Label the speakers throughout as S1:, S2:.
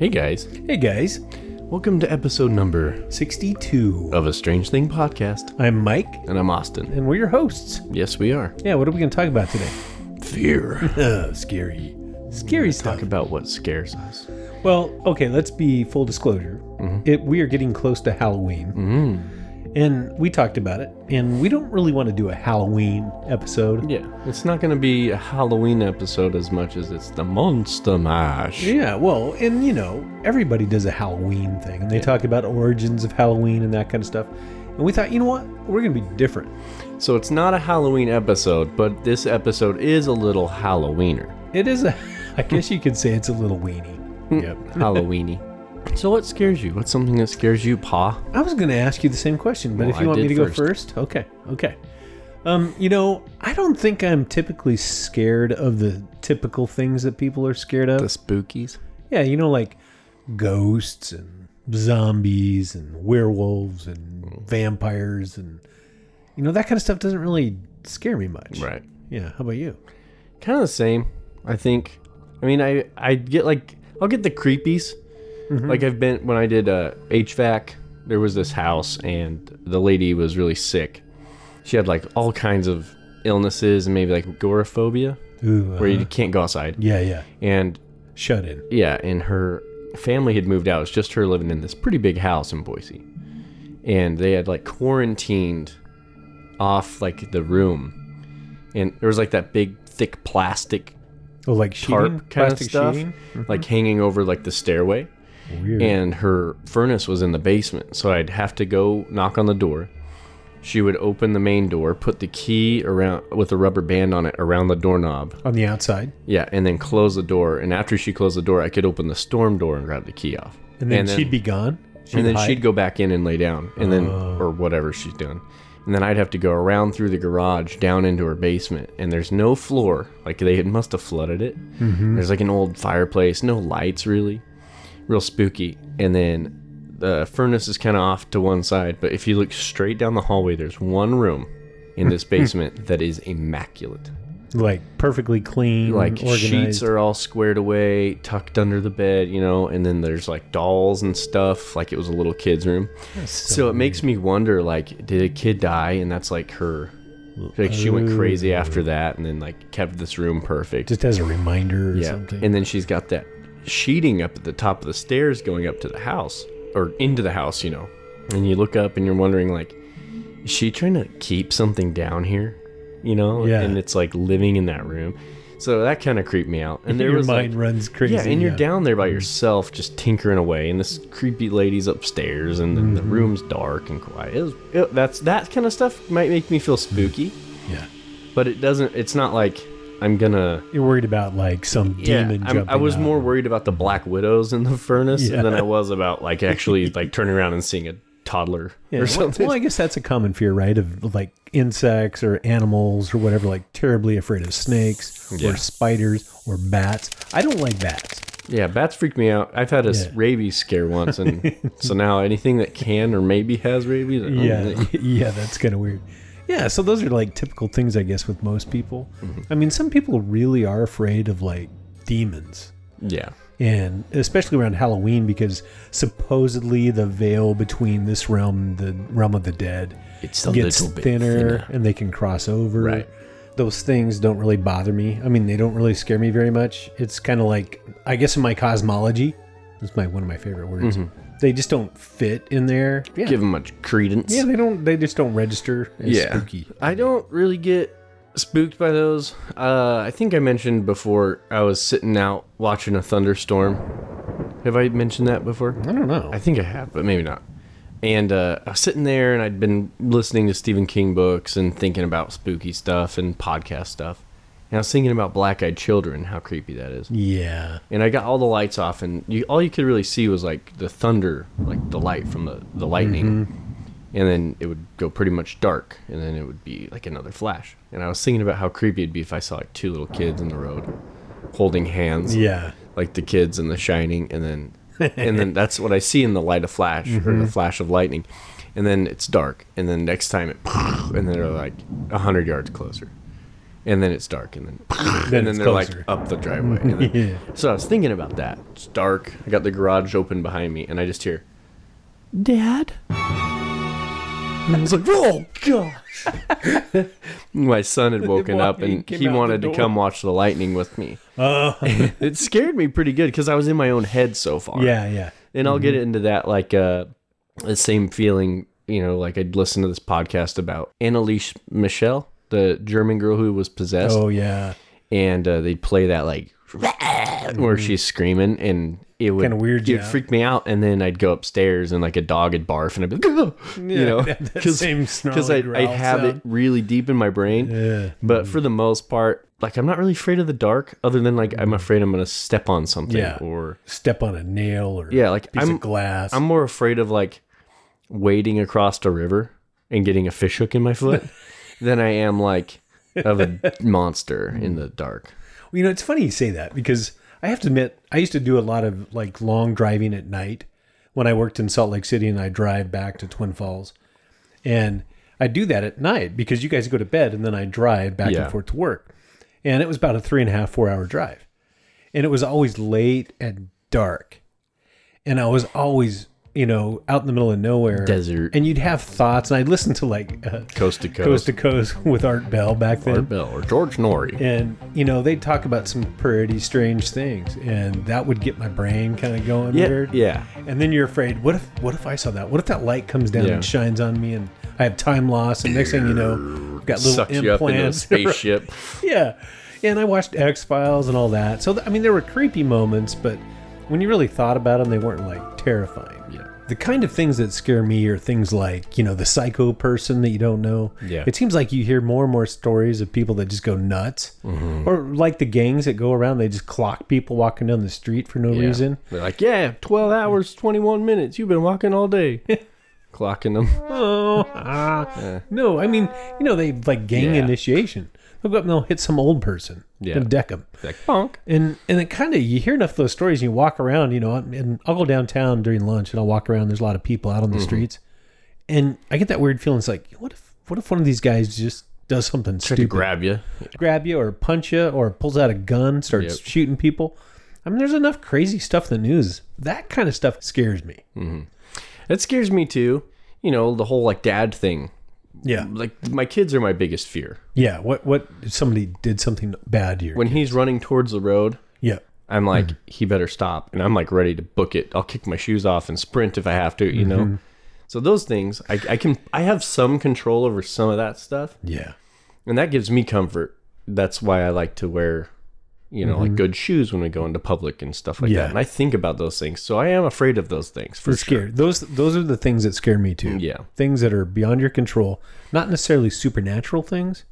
S1: Hey guys,
S2: Hey guys,
S1: welcome to episode number
S2: 62.
S1: of a Strange Thing podcast.
S2: I'm Mike,
S1: And I'm Austin.
S2: and we're your hosts.
S1: Yes, we are.
S2: Yeah, what are we going to talk about today?
S1: Fear.
S2: Uh, scary. Scary stuff.
S1: Talk about what scares us.
S2: Well, okay, let's be full disclosure. It, we are getting close to Halloween,
S1: Mm.
S2: And we talked about it, and we don't really want to do a Halloween episode.
S1: Yeah, it's not going to be a Halloween episode as much as it's the Monster Mash.
S2: Yeah, well, and you know, everybody does a Halloween thing, and they talk about origins of Halloween and that kind of stuff. And we thought, you know what? We're going to be different.
S1: So it's not a Halloween episode, but this episode is a little Halloweener.
S2: It is a, I guess you could say it's a little weenie. Hmm. yep.
S1: Halloweeny. So what scares you? What's something that scares you, Pa?
S2: I was going to ask you the same question, but
S1: Well,
S2: if you
S1: I
S2: want me
S1: did
S2: to go
S1: first.
S2: first, okay, okay. Um, you know, I don't think I'm typically scared of the typical things that people are scared of.
S1: The spookies?
S2: yeah, you know, like ghosts and zombies and werewolves and vampires and you know that kind of stuff doesn't really scare me much.
S1: Right.
S2: Yeah. How about you?
S1: kind of the same i think i mean i i get like i'll get the creepies like i've been when i did uh hvac there was this house and the lady was really sick she had like all kinds of illnesses and maybe like agoraphobia
S2: Ooh,
S1: where you
S2: uh-huh.
S1: can't go outside
S2: yeah, yeah.
S1: and
S2: Shut in.
S1: yeah and her family had moved out it's just her living in this pretty big house in boise and they had like quarantined off like the room and there was like that big thick plastic
S2: Oh, like sheeting,
S1: tarp kind of
S2: plastic
S1: stuff,
S2: sheeting.
S1: like hanging over like the stairway.
S2: Weird.
S1: And her furnace was in the basement, so I'd have to go knock on the door. She would open the main door, put the key around with a rubber band on it around the doorknob.
S2: On the outside,
S1: Yeah, and then close the door. And after she closed the door, I could open the storm door and grab the key off.
S2: and then she'd be gone.
S1: and then
S2: hide.
S1: she'd go back in and lay down, and then
S2: Oh.
S1: or whatever she's doing. And then I'd have to go around through the garage down into her basement, and there's no floor. Like they had, must have flooded it.
S2: Mm-hmm.
S1: There's like an old fireplace, no lights really, real spooky. And then the furnace is kind of off to one side, but if you look straight down the hallway, there's one room in this basement that is immaculate.
S2: like perfectly clean,
S1: Like
S2: organized.
S1: sheets are all squared away, tucked under the bed, you know, and then there's like dolls and stuff, like it was a little kid's room. So, it makes me wonder, like, did a kid die, and that's like her, like she went crazy after that, and then like kept this room perfect.
S2: just as a reminder or
S1: yeah,
S2: something.
S1: and then she's got that sheeting up at the top of the stairs going up to the house or into the house, you know, and you look up and you're wondering, like, is she trying to keep something down here, you know?
S2: Yeah.
S1: and it's like living in that room. So that kind of creeped me out. And there
S2: your
S1: was like,
S2: mind runs crazy.
S1: yeah, and you're
S2: yeah.
S1: down there by yourself, just tinkering away, and this creepy lady's upstairs, and the
S2: Mm-hmm.
S1: room's dark and quiet. It was, it, that's that kind of stuff might make me feel spooky,
S2: Yeah,
S1: but it doesn't. It's not like I'm gonna.
S2: you're worried about like some
S1: Yeah,
S2: demon
S1: I'm,
S2: jumping.
S1: I was
S2: out.
S1: more worried about the black widows in the furnace
S2: Yeah.
S1: than I was about like actually like turning around and seeing a toddler
S2: Yeah,
S1: or something.
S2: Well, I guess that's a common fear, right? Of like insects or animals or whatever. Like terribly afraid of snakes
S1: Yeah.
S2: or spiders or bats. I don't like bats.
S1: yeah, bats freak me out. I've had a
S2: Yeah.
S1: rabies scare once, and so now anything that can or maybe has rabies.
S2: Yeah, yeah, that's kind of weird. Yeah, so those are like typical things, I guess, with most people.
S1: Mm-hmm.
S2: I mean, some people really are afraid of like demons.
S1: yeah.
S2: and especially around Halloween because supposedly the veil between this realm and the realm of the dead
S1: It's a
S2: gets
S1: little bit
S2: thinner,
S1: thinner.
S2: and they can cross over.
S1: Right.
S2: Those things don't really bother me. I mean, they don't really scare me very much. It's kind of like I guess in my cosmology, that's my one of my favorite words. They just don't fit in there. Yeah.
S1: Give them much credence.
S2: yeah, they don't. They just don't register as
S1: yeah.
S2: spooky.
S1: I don't really get spooked by those. Uh, I think I mentioned before I was sitting out watching a thunderstorm. Have I mentioned that before?
S2: I don't know.
S1: I think I have, but maybe not. And uh, I was sitting there and I'd been listening to Stephen King books and thinking about spooky stuff and podcast stuff. And I was thinking about Black Eyed Children, how creepy that is.
S2: yeah.
S1: And I got all the lights off, and you, all you could really see was like the thunder, like the light from the, the lightning. And then it would go pretty much dark, and then it would be like another flash. And I was thinking about how creepy it'd be if I saw like two little kids in the road holding hands
S2: Yeah.
S1: like the kids in The Shining, and then and then that's what I see in the light of flash or
S2: Mm-hmm.
S1: the flash of lightning, and then it's dark, and then next time it, and then they're like a hundred yards closer, and then it's dark, and then
S2: Then
S1: and then they're
S2: closer.
S1: like up the driveway. and then-
S2: Yeah.
S1: So I was thinking about that. It's dark. I got the garage open behind me, and I just hear, "Dad." And I was like, "Oh gosh!" My son had woken up, and he wanted to come watch the lightning with me.
S2: Oh,
S1: It scared me pretty good because I was in my own head so far.
S2: yeah, yeah.
S1: and I'll get into that like uh the same feeling. You know, like I'd listen to this podcast about Anneliese Michel, the German girl who was possessed.
S2: Oh, yeah.
S1: and uh, they'd play that like where mm-hmm. she's screaming and it would
S2: Kinda weird
S1: it would me out and then I'd go upstairs and like a dog would barf and I'd be like "Ugh," you know? because I, I have it really deep in my brain.
S2: Yeah.
S1: but mm-hmm. for the most part like I'm not really afraid of the dark other than like I'm mm-hmm. afraid I'm gonna step on something
S2: Yeah.
S1: or
S2: Step on a nail or
S1: yeah like
S2: piece
S1: I'm
S2: of glass.
S1: I'm more afraid of like wading across a river and getting a fish hook in my foot than I am like of a monster in the dark.
S2: Well, you know, it's funny you say that because I have to admit, I used to do a lot of like long driving at night when I worked in Salt Lake City and I drive back to Twin Falls. And I do that at night because you guys go to bed and then I drive back
S1: Yeah.
S2: and forth to work. And it was about a three and a half, four hour drive. And it was always late and dark. And I was always, you know, out in the middle of nowhere.
S1: Desert.
S2: And you'd have thoughts. And I'd listen to like uh,
S1: Coast to
S2: Coast
S1: coast.
S2: to Coast with Art Bell back then
S1: Art Bell or George Noory.
S2: and you know they'd talk about some pretty strange things and that would get my brain kind of going
S1: Yeah,
S2: weird
S1: yeah.
S2: and then you're afraid what if what if i saw that what if that light comes down
S1: Yeah.
S2: and shines on me and i have time loss and next thing you know got little
S1: Sucks you up into a
S2: implants
S1: spaceship.
S2: yeah and i watched x-files and all that so th- i mean there were creepy moments but when you really thought about them they weren't like terrifying
S1: Yeah.
S2: the kind of things that scare me are things like you know the psycho person that you don't know
S1: Yeah.
S2: it seems like you hear more and more stories of people that just go nuts
S1: Mm-hmm.
S2: or like the gangs that go around they just clock people walking down the street for no
S1: Yeah.
S2: reason
S1: They're like, yeah, 12 hours, 21 minutes. You've been walking all day. Clocking them.
S2: oh ah. no i mean you know they like gang
S1: Yeah.
S2: initiation go up and they'll hit some old person
S1: Yeah.
S2: and deck them
S1: Like, bonk.
S2: and and it kind of you hear enough of those stories and you walk around you know and i'll go downtown during lunch and i'll walk around there's a lot of people out on the
S1: Mm-hmm.
S2: streets and i get that weird feeling it's like what if what if one of these guys just does something
S1: to
S2: stupid
S1: grab you.
S2: grab you or punch you or pulls out a gun starts
S1: Yep.
S2: shooting people i mean there's enough crazy stuff in the news that kind of stuff scares me
S1: That scares me too. You know, the whole like dad thing.
S2: Yeah
S1: Like, my kids are my biggest fear.
S2: yeah what what if somebody did something bad here
S1: When he's running towards the road,
S2: yeah
S1: I'm like,
S2: Hmm.
S1: he better stop. And I'm like ready to book it. I'll kick my shoes off and sprint if I have to, you
S2: Mm-hmm.
S1: know? So those things, I, I can, I have some control over some of that stuff.
S2: yeah
S1: And that gives me comfort. That's why I like to wear, you know, like good shoes when we go into public and stuff like
S2: Mm-hmm. Yeah.
S1: that. And I think about those things. So I am afraid of those things for
S2: It's
S1: sure.
S2: scary. Those those are the things that scare me too.
S1: Yeah.
S2: Things that are beyond your control, not necessarily supernatural things,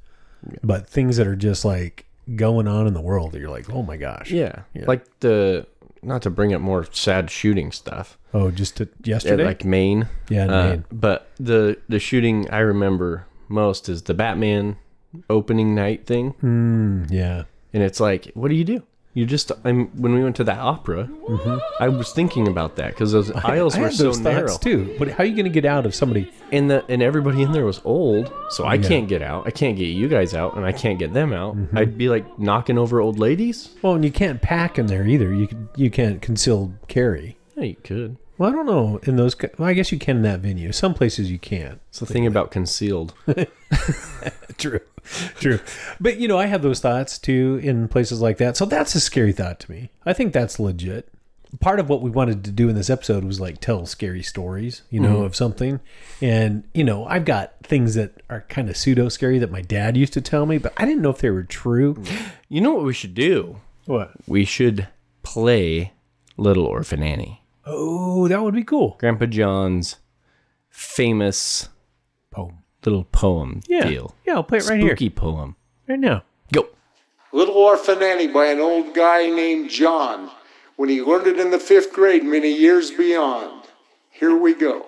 S2: but things that are just like going on in the world that you're like, oh my gosh.
S1: Yeah. Like the, not to bring up more sad shooting stuff.
S2: Oh, just to,
S1: Yeah,
S2: yesterday.
S1: like Maine.
S2: Yeah,
S1: Uh,
S2: Maine.
S1: But the the shooting I remember most is the Batman opening night thing,
S2: Mm, yeah.
S1: And it's like, what do you do? You just I'm when we went to that opera, I was thinking about that because those aisles
S2: Mm-hmm. I
S1: were so narrow,
S2: too. But how are you going to get out of somebody?
S1: and the and everybody in there was old, so I
S2: Yeah.
S1: can't get out. I can't get you guys out, and I can't get them out.
S2: Mm-hmm.
S1: I'd be like knocking over old ladies.
S2: Well, and you can't pack in there either. You you can't conceal carry.
S1: Yeah, you could.
S2: Well, I don't know. In those, well, I guess you can in that venue. Some places you can't.
S1: It's the thing about concealed.
S2: True. True. But you know, I have those thoughts too in places like that. So that's a scary thought to me. I think that's legit. Part of what we wanted to do in this episode was like tell scary stories, you know, mm-hmm. of something. And, you know, I've got things that are kind of pseudo scary that my dad used to tell me, but I didn't know if they were true.
S1: You know what we should do?
S2: What?
S1: We should play Little Orphan Annie.
S2: Oh, that would be cool.
S1: Grandpa John's famous
S2: Poem.
S1: little poem
S2: Yeah.
S1: deal.
S2: Yeah, I'll play it right here.
S1: Spooky poem.
S2: Right now.
S1: Go.
S3: Little Orphan Annie by an old guy named John when he learned it in the fifth grade many years beyond. Here we go.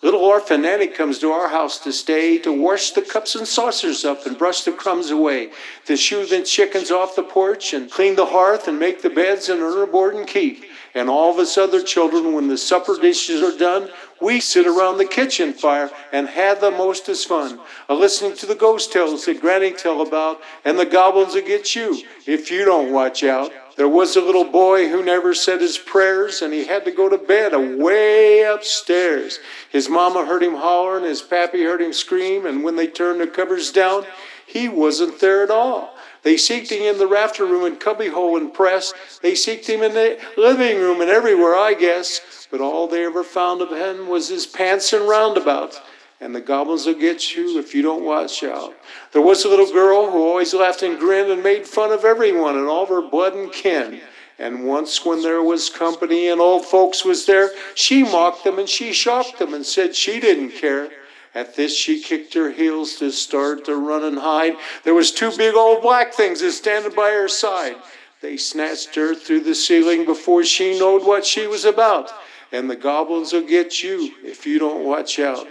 S3: Little Orphan Annie comes to our house to stay to wash the cups and saucers up and brush the crumbs away, to shoo the chickens off the porch and clean the hearth and make the beds and earn her board and keep. And all of us other children, when the supper dishes are done, we sit around the kitchen fire and have the mostest fun, a listening to the ghost tales that Granny tell about and the goblins that get you if you don't watch out. There was a little boy who never said his prayers, and he had to go to bed away upstairs. His mama heard him holler, and his pappy heard him scream, and when they turned the covers down, he wasn't there at all. They seeked him in the rafter room and cubbyhole and press. They seeked him in the living room and everywhere, I guess. But all they ever found of him was his pants and roundabouts. And the goblins will get you if you don't watch out. There was a little girl who always laughed and grinned and made fun of everyone and all of her blood and kin. And once when there was company and old folks was there, she mocked them and she shocked them and said she didn't care. At this she kicked her heels to start to run and hide. There was two big old black things a standing by her side. They snatched her through the ceiling before she knowed what she was about. And the goblins will get you if you don't watch out.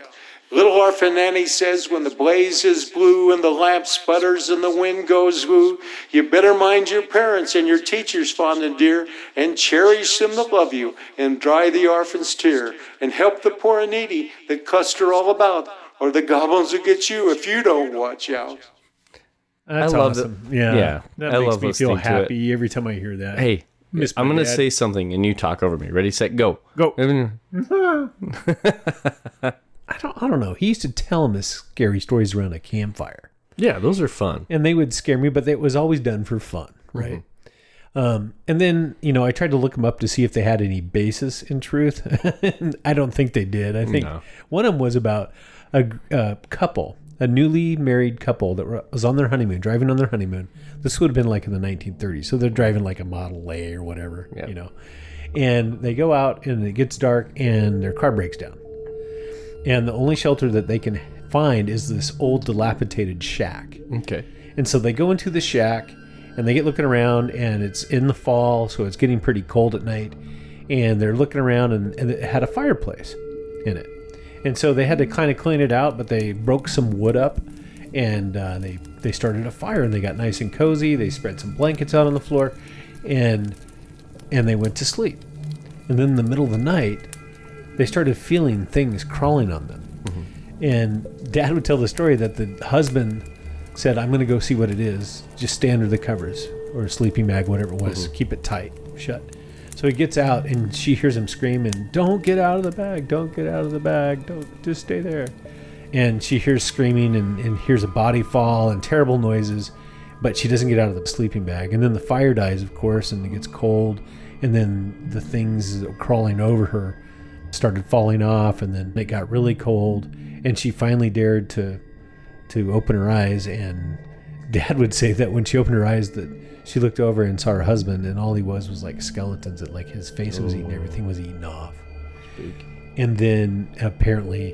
S3: Little Orphan Annie says when the blaze is blue and the lamp sputters and the wind goes woo, you better mind your parents and your teachers fond and dear, and cherish them that love you, and dry the orphan's tear, and help the poor and needy that cluster all about, or the goblins will get you if you don't watch out.
S2: That's
S1: I love the-
S2: awesome. yeah,
S1: yeah,
S2: That
S1: I
S2: makes
S1: love
S2: me feel
S1: listening to it.
S2: happy every time I hear that.
S1: Hey,
S2: Miss
S1: I'm gonna say something and you talk over me. Ready, set, go.
S2: Go. I don't. I don't know. He used to tell him his scary stories around a campfire,
S1: Yeah, those are fun.
S2: and they would scare me, but it was always done for fun, right? Um, and then you know, I tried to look them up to see if they had any basis in truth. And I don't think they did. I think
S1: No.
S2: one of them was about a, a couple, a newly married couple that were- was on their honeymoon, driving on their honeymoon. This would have been like in the 1930s, so they're driving like a Model A or whatever,
S1: Yeah.
S2: you know. And they go out, and it gets dark, and their car breaks down. And the only shelter that they can find is this old, dilapidated shack.
S1: Okay.
S2: And so they go into the shack and they get looking around, and it's in the fall, so it's getting pretty cold at night. And they're looking around, and, and it had a fireplace in it. And so they had to kind of clean it out, but they broke some wood up and uh, they, they started a fire and they got nice and cozy. They spread some blankets out on the floor and, and they went to sleep. And then in the middle of the night, they started feeling things crawling on them. Mm-hmm. And dad would tell the story that the husband said, I'm going to go see what it is. Just stay under the covers or a sleeping bag, whatever it was. Mm-hmm. Keep it tight, shut. So he gets out and she hears him screaming, Don't get out of the bag. Don't get out of the bag. Don't just stay there. And she hears screaming and, and hears a body fall and terrible noises, but she doesn't get out of the sleeping bag. And then the fire dies, of course, and it gets cold. And then the things crawling over her started falling off and then it got really cold and she finally dared to to open her eyes and dad would say that when she opened her eyes that she looked over and saw her husband and all he was was like skeletons that like his face was eaten oh. everything was eaten off. And then apparently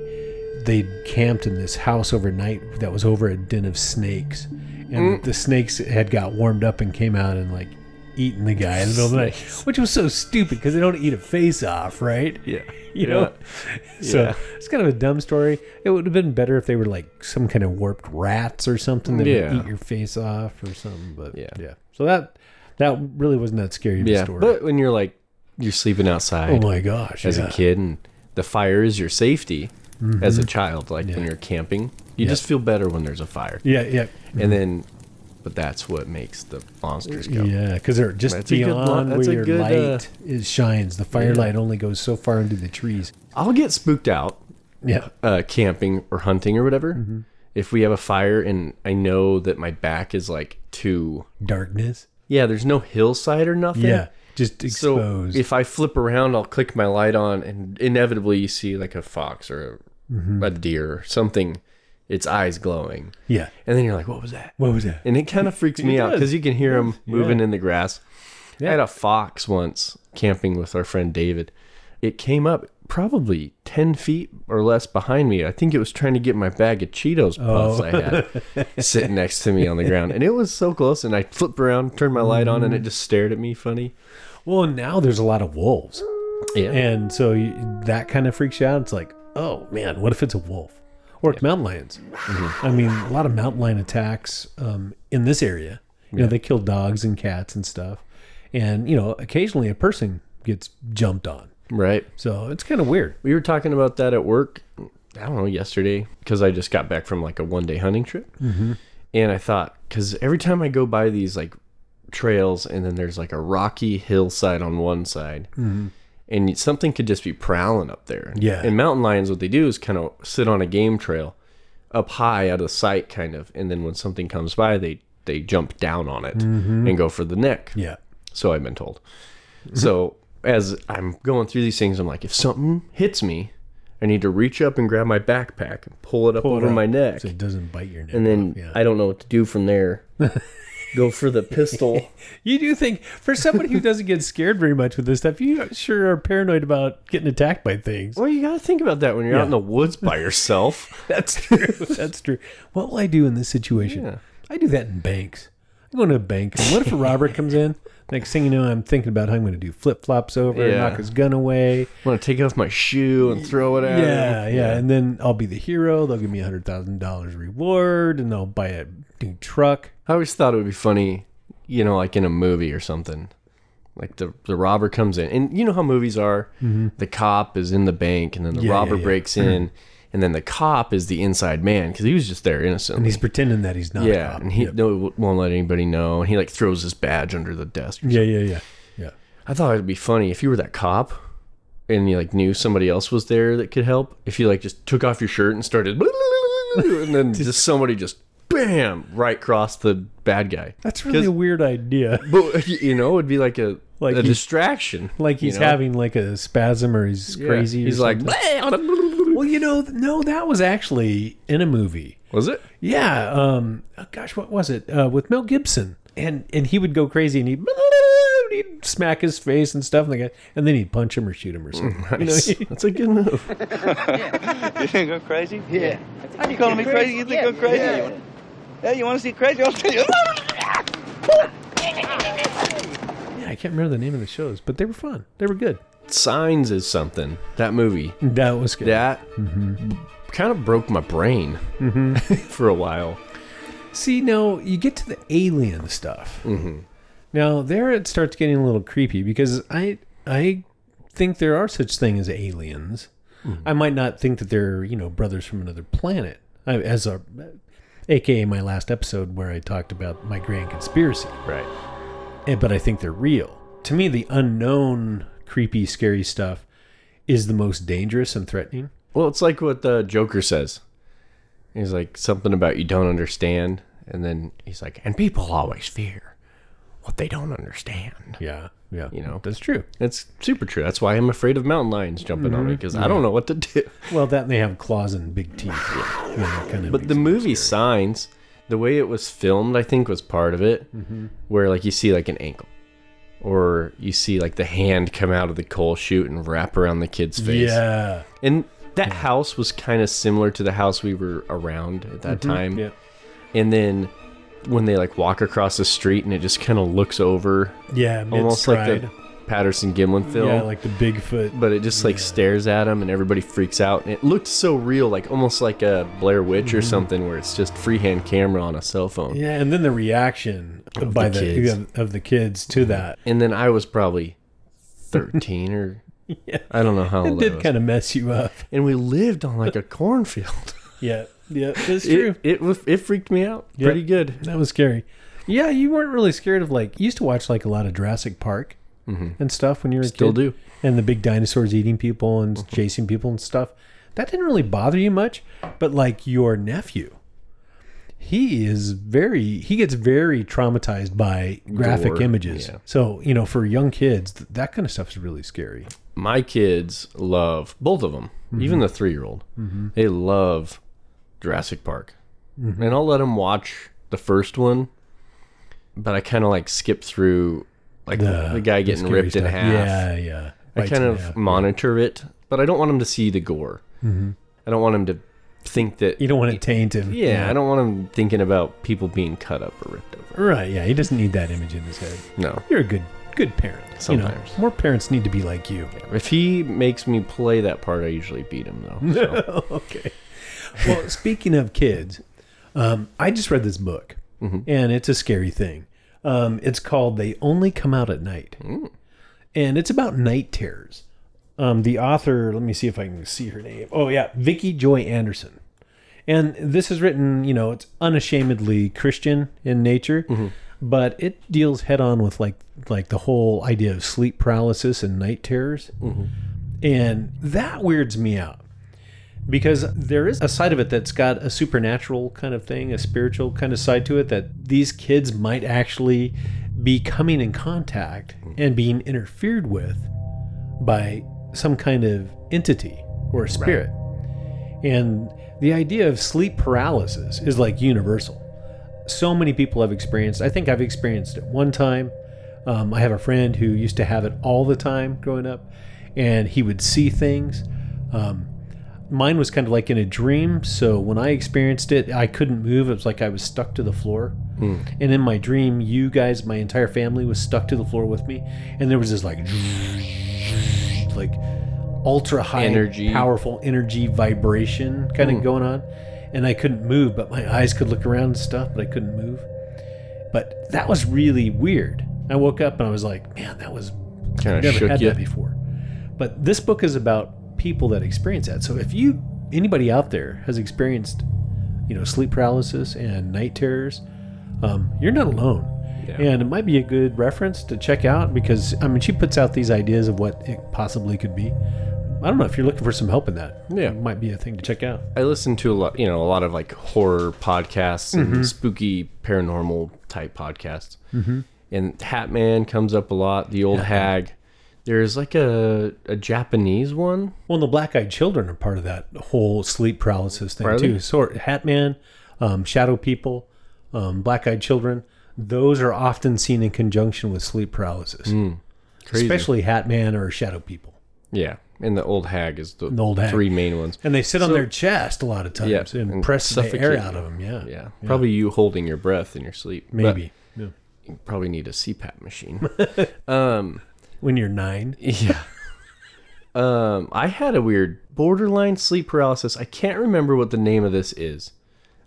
S2: they camped in this house overnight that was over a den of snakes. And mm. the snakes had got warmed up and came out and like eaten the guy in the middle of the night which was so stupid because they don't eat a face off right
S1: Yeah.
S2: you know so
S1: Yeah.
S2: it's kind of a dumb story it would have been better if they were like some kind of warped rats or something that
S1: Yeah.
S2: would eat your face off or something but
S1: Yeah.
S2: yeah so that that really wasn't that scary of a
S1: Yeah.
S2: story
S1: But when you're like you're sleeping outside
S2: oh my gosh
S1: as
S2: yeah.
S1: a kid and the fire is your safety as a mm-hmm. child, like when you're camping, you
S2: Yeah.
S1: just feel better when there's a fire.
S2: yeah yeah
S1: And then but that's what makes the monsters go.
S2: Yeah, because they're just
S1: That's a good
S2: beyond where your
S1: good, uh,
S2: light is shines. The firelight only goes so far into the trees.
S1: I'll get spooked out
S2: Yeah,
S1: uh, camping or hunting or whatever.
S2: Mm-hmm.
S1: If we have a fire and I know that my back is like too
S2: darkness.
S1: yeah, there's no hillside or nothing.
S2: Yeah, just exposed.
S1: So
S2: exposed.
S1: if I flip around, I'll click my light on, and inevitably you see like a fox or a,
S2: Mm-hmm.
S1: a deer or something, its eyes glowing,
S2: yeah.
S1: and then you're like, "What was that?"
S2: What was that?
S1: And it kind of freaks me out because you can hear them moving
S2: Yeah.
S1: in the grass. I had a fox once camping with our friend David. It came up probably 10 feet or less behind me. I think it was trying to get my bag of Cheetos puffs
S2: Oh.
S1: I had oh. sitting next to me on the ground. And it was so close. And I flipped around, turned my light on, and it mm. just stared at me funny.
S2: Well, now there's a lot of wolves,
S1: Yeah.
S2: and so you, that kind of freaks you out. It's like, oh man, what if it's a wolf or mountain lions?
S1: Mm-hmm.
S2: I mean, a lot of mountain lion attacks um, in this area. You know, they kill dogs and cats and stuff, and you know, occasionally a person gets jumped on.
S1: Right.
S2: So it's kind of weird.
S1: We were talking about that at work. I don't know yesterday because I just got back from like a one day hunting trip, mm-hmm. and I thought because every time I go by these like trails and then there's like a rocky hillside on one side, and something could just be prowling up there.
S2: Yeah.
S1: And mountain lions, what they do is kind of sit on a game trail up high out of sight, kind of, and then when something comes by, they they jump down on it mm-hmm. and go for the neck.
S2: Yeah.
S1: So I've been told. So as I'm going through these things, I'm like, if something hits me, I need to reach up and grab my backpack and pull it up
S2: Pull it
S1: over
S2: up
S1: my neck.
S2: So it doesn't bite your neck.
S1: and then
S2: yeah.
S1: I don't know what to do from there. Go for the pistol.
S2: you do think for somebody who doesn't get scared very much with this stuff, you sure are paranoid about getting attacked by things.
S1: well, you got to think about that when you're
S2: Yeah.
S1: out in the woods by yourself.
S2: That's true. That's true. What will I do in this situation?
S1: Yeah.
S2: I do that in banks. I go into a bank, and what if a robber comes in? Next thing you know, I'm thinking about how I'm going to do flip flops over,
S1: Yeah.
S2: knock his gun away.
S1: I'm going to take off my shoe and throw it at
S2: Yeah,
S1: him.
S2: yeah, yeah. and then I'll be the hero. They'll give me a hundred thousand dollars reward, and they'll buy a new truck.
S1: I always thought it would be funny, you know, like in a movie or something. Like the the robber comes in, and you know how movies are. The cop is in the bank, and then the
S2: Mm-hmm. Yeah,
S1: robber
S2: yeah, yeah.
S1: breaks in, and then the cop is the inside man because he was just there innocently.
S2: And he's pretending that he's not. a
S1: yeah,
S2: cop.
S1: and he
S2: Yep.
S1: no, won't let anybody know, and he like throws his badge under the desk.
S2: yeah, yeah, yeah, yeah.
S1: I thought it'd be funny if you were that cop, and you like knew somebody else was there that could help. If you like just took off your shirt and started, and then just somebody just bam right across the bad guy.
S2: That's really a weird idea.
S1: But you know, it'd be like a
S2: Like
S1: a
S2: he's-
S1: distraction.
S2: Like
S1: you
S2: he's
S1: know?
S2: having like a spasm or he's
S1: Yeah.
S2: crazy. or
S1: He's like,
S2: well, you know, no, that was actually in a movie.
S1: was it?
S2: Yeah. Um. oh, gosh, what was it? Uh, with Mel Gibson, and and he would go crazy and he'd. He'd smack his face and stuff, and, the guy, and then he'd punch him or shoot him or something. You know,
S1: Nice. That's a good move.
S4: You think I'm crazy? Yeah. Are you calling me crazy? You think I'm crazy? Yeah. You want to see crazy? I'll
S2: yeah, I can't remember the name of the shows, but they were fun. They were good.
S1: Signs is something. That movie
S2: That was good.
S1: that mm-hmm. kind of broke my brain mm-hmm. for a while.
S2: See, now you get to the alien stuff. Mm-hmm. Now there it starts getting a little creepy because I I think there are such thing as aliens. Mm-hmm. I might not think that they're you know brothers from another planet, I, as a, aka my last episode where I talked about my grand conspiracy.
S1: Right.
S2: Eh, but I think they're real. To me, the unknown, creepy, scary stuff is the most dangerous and threatening.
S1: Well, it's like what the Joker says. He's like something about you don't understand, and then he's like, and people always fear what they don't understand.
S2: Yeah, yeah,
S1: You know.
S2: that's true.
S1: It's super true. That's why I'm afraid of mountain lions jumping on me because I don't know what to do.
S2: Well, that and they have claws and big teeth. Yeah, kind of
S1: But the movie Signs, the way it was filmed, I think was part of it, mm-hmm. where like you see like an ankle, or you see like the hand come out of the coal chute and wrap around the kid's face.
S2: Yeah.
S1: And that house was kind of similar to the house we were around at that mm-hmm. time.
S2: Yeah.
S1: And then when they like walk across the street and it just kind of looks over,
S2: Yeah.
S1: almost like the Patterson Gimlin film.
S2: Yeah, like the Bigfoot.
S1: but it just like stares at him and everybody freaks out. And it looked so real, like almost like a Blair Witch or something, where it's just freehand camera on a cell phone.
S2: Mm-hmm. Yeah, and then the reaction by
S1: the
S2: the,
S1: kids.
S2: of, of the kids to that.
S1: And then I was probably 13 or
S2: Yeah.
S1: I don't know how
S2: It did kind of mess you up.
S1: and we lived on like a cornfield.
S2: Yeah. Yeah, that's true.
S1: it, it it freaked me out
S2: Yeah.
S1: pretty good.
S2: That was scary. Yeah, you weren't really scared of like you used to watch like a lot of Jurassic Park and stuff when you were a
S1: Still
S2: kid.
S1: do. Mm-hmm.
S2: And the big dinosaurs eating people and chasing people and stuff. That didn't really bother you much, but like your nephew, he is very he gets very traumatized by graphic
S1: Gore,
S2: images.
S1: yeah.
S2: So, you know, for young kids, th- that kind of stuff is really scary.
S1: My kids love both of them,
S2: Mm-hmm.
S1: even the three year old. They love Jurassic Park,
S2: Mm-hmm.
S1: and I'll let him watch the first one, but I kind of like skip through like the, guy getting ripped in half.
S2: Yeah, yeah.
S1: I kind of
S2: half.
S1: monitor it, but I don't want him to see the gore. I don't want him to think that.
S2: You don't want to taint him.
S1: yeah, I don't want him thinking about people being cut up or ripped over.
S2: Right, yeah. He doesn't need that image in his head.
S1: No.
S2: You're a good good parent. You know,
S1: Sometimes.
S2: more parents need to be like you.
S1: If he makes me play that part, I usually beat him though. So.
S2: okay. Well, speaking of kids, um, I just read this book,
S1: Mm-hmm.
S2: and it's a scary thing. Um, it's called "They Only Come Out at Night," and it's about night terrors. Um, the author, let me see if I can see her name. Oh yeah, Vicky Joy Anderson. And this is written, you know, it's unashamedly Christian in nature, but it deals head on with like like the whole idea of sleep paralysis and night terrors. And that weirds me out because there is a side of it that's got a supernatural kind of thing, a spiritual kind of side to it that these kids might actually be coming in contact and being interfered with by some kind of entity or a spirit. And the idea of sleep paralysis is like universal. So many people have experienced. I think I've experienced it one time. Um, I have a friend who used to have it all the time growing up, and he would see things. Um, mine was kind of like in a dream. So when I experienced it, I couldn't move. It was like I was stuck to the floor. Hmm. And in my dream, you guys, my entire family was stuck to the floor with me, and there was this like, like ultra high
S1: Energy.
S2: powerful energy vibration kind of hmm. going on, and I couldn't move, but my eyes could look around and stuff, but I couldn't move. But that was really weird. I woke up and I was like, man, that was
S1: Kind of
S2: never
S1: shook
S2: had
S1: you.
S2: that before. But this book is about people that experience that. So if you anybody out there has experienced, you know, sleep paralysis and night terrors, um, you're not alone.
S1: Yeah.
S2: And it might be a good reference to check out because I mean she puts out these ideas of what it possibly could be. I don't know if you're looking for some help in that.
S1: Yeah.
S2: it might be a thing to check out.
S1: I listen to a lot, you know, a lot of like horror podcasts and spooky paranormal type podcasts. Mm-hmm. And Hatman comes up a lot. The old hag. There's like a a Japanese one.
S2: Well, the black eyed children are part of that whole sleep paralysis thing
S1: Are they?
S2: too. So Hatman, um, Shadow People, um, black eyed children, those are often seen in conjunction with sleep paralysis,
S1: Hmm. Crazy.
S2: especially Hatman or Shadow People.
S1: yeah, and the old hag is the,
S2: The old hag.
S1: three main ones.
S2: And they sit on their chest a lot of times
S1: Yeah,
S2: and,
S1: and
S2: press the air
S1: suffocate
S2: out
S1: you.
S2: of them. Yeah,
S1: Yeah, probably you holding your breath in your sleep. But
S2: maybe Yeah.
S1: you probably need a CPAP machine. um,
S2: when you're nine.
S1: Yeah. um, I had a weird borderline sleep paralysis. I can't remember what the name of this is.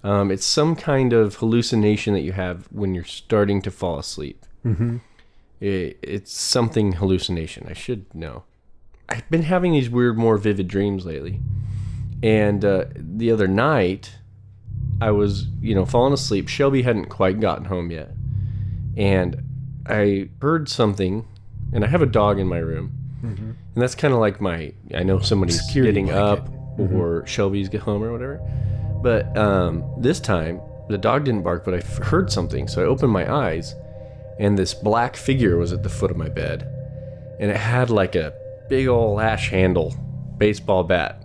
S1: Um, it's some kind of hallucination that you have when you're starting to fall asleep. Mm-hmm. It, it's something hallucination. I should know. I've been having these weird, more vivid dreams lately. And uh, the other night, I was, you know, falling asleep. Shelby hadn't quite gotten home yet. And I heard something, and I have a dog in my room. And that's kind of like my, I know somebody's
S2: Security
S1: getting
S2: blanket.
S1: up or Shelby's get home or whatever. But um, this time, the dog didn't bark, but I f- heard something. So I opened my eyes, and this black figure was at the foot of my bed. And it had like a big old ash handle baseball bat.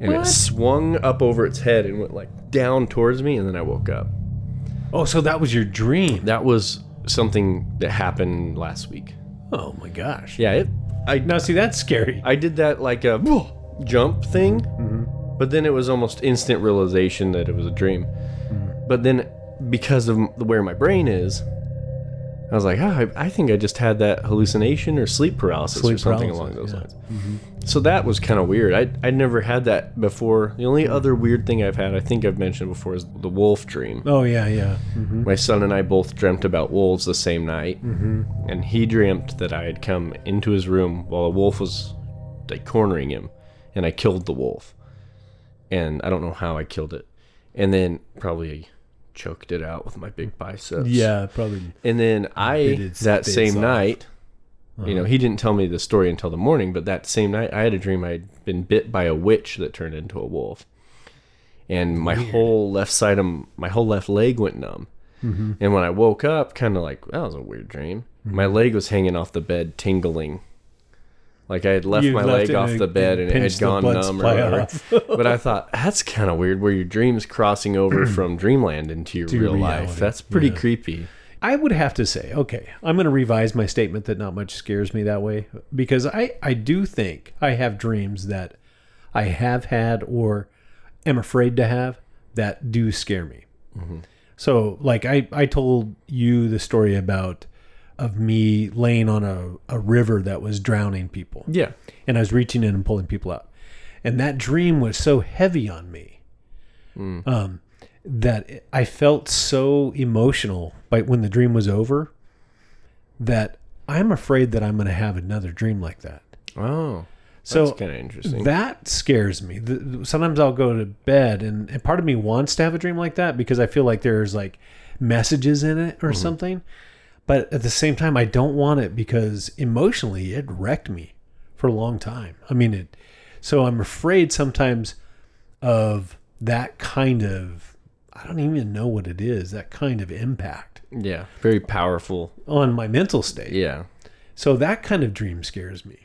S1: And it swung up over its head and went like down towards me, and then I woke up.
S2: Oh, so that was your dream?
S1: That was something that happened last week.
S2: Oh my gosh!
S1: Yeah, it, I
S2: Now see, that's scary.
S1: I did that like a jump thing, mm-hmm. but then it was almost instant realization that it was a dream. Mm-hmm. But then because of where my brain is, I was like, oh, I, I think I just had that hallucination or sleep paralysis or something
S2: paralysis,
S1: along those
S2: yeah.
S1: lines. So that was kind of weird. I I'd never had that before. The only other weird thing I've had, I think I've mentioned before, is the wolf dream.
S2: Oh yeah, yeah. Mhm.
S1: My son and I both dreamt about wolves the same night, mm-hmm. and he dreamt that I had come into his room while a wolf was like cornering him, and I killed the wolf. And I don't know how I killed it, and then probably choked it out with my big biceps.
S2: Yeah, probably.
S1: And then I that same night, you know, he didn't tell me the story until the morning, but that same night I had a dream I'd been bit by a witch that turned into a wolf. And my whole left side of my whole left leg went numb.
S2: Mm-hmm.
S1: And when I woke up, kind of like that was a weird dream. My leg was hanging off the bed, tingling. Like I had left
S2: You
S1: my
S2: left
S1: leg off the bed and it had gone numb or whatever. but I thought that's kind of weird, where your dreams crossing over from dreamland into your
S2: To
S1: real
S2: reality.
S1: life. That's pretty
S2: Yeah.
S1: creepy.
S2: I would have to say, okay, I'm going to revise my statement that not much scares me that way because I, I do think I have dreams that I have had or am afraid to have that do scare me. Mm-hmm. So, like, I, I told you the story about of me laying on a, a river that was drowning people
S1: Yeah.
S2: and I was reaching in and pulling people out. And that dream was so heavy on me um, that I felt so emotional by when the dream was over that I'm afraid that I'm going to have another dream like that.
S1: Oh,
S2: So
S1: that's kind of interesting.
S2: That scares me. The, sometimes I'll go to bed and, and part of me wants to have a dream like that because I feel like there's like messages in it or something. But at the same time, I don't want it because emotionally it wrecked me for a long time. I mean, it. So I'm afraid sometimes of that kind of. I don't even know what it is. That kind of impact
S1: yeah, very powerful.
S2: on my mental state.
S1: Yeah,
S2: So that kind of dream scares me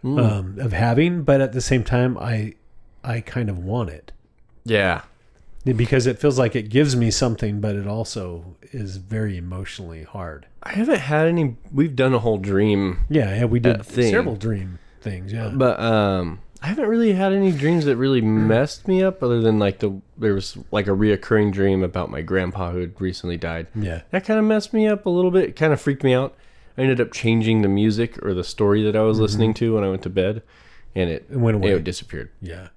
S1: Hmm.
S2: um, of having, but at the same time, I I kind of want it
S1: yeah.
S2: because it feels like it gives me something, but it also is very emotionally hard.
S1: I haven't had any. We've done a whole dream,
S2: Yeah, yeah, we did
S1: uh, thing.
S2: several dream things. Yeah,
S1: but um, I haven't really had any dreams that really messed me up. Other than like the there was like a reoccurring dream about my grandpa who had recently died.
S2: yeah,
S1: That kind of messed me up a little bit. It kind of freaked me out. I ended up changing the music or the story that I was mm-hmm. listening to when I went to bed, and it,
S2: It went away.
S1: It disappeared.
S2: yeah.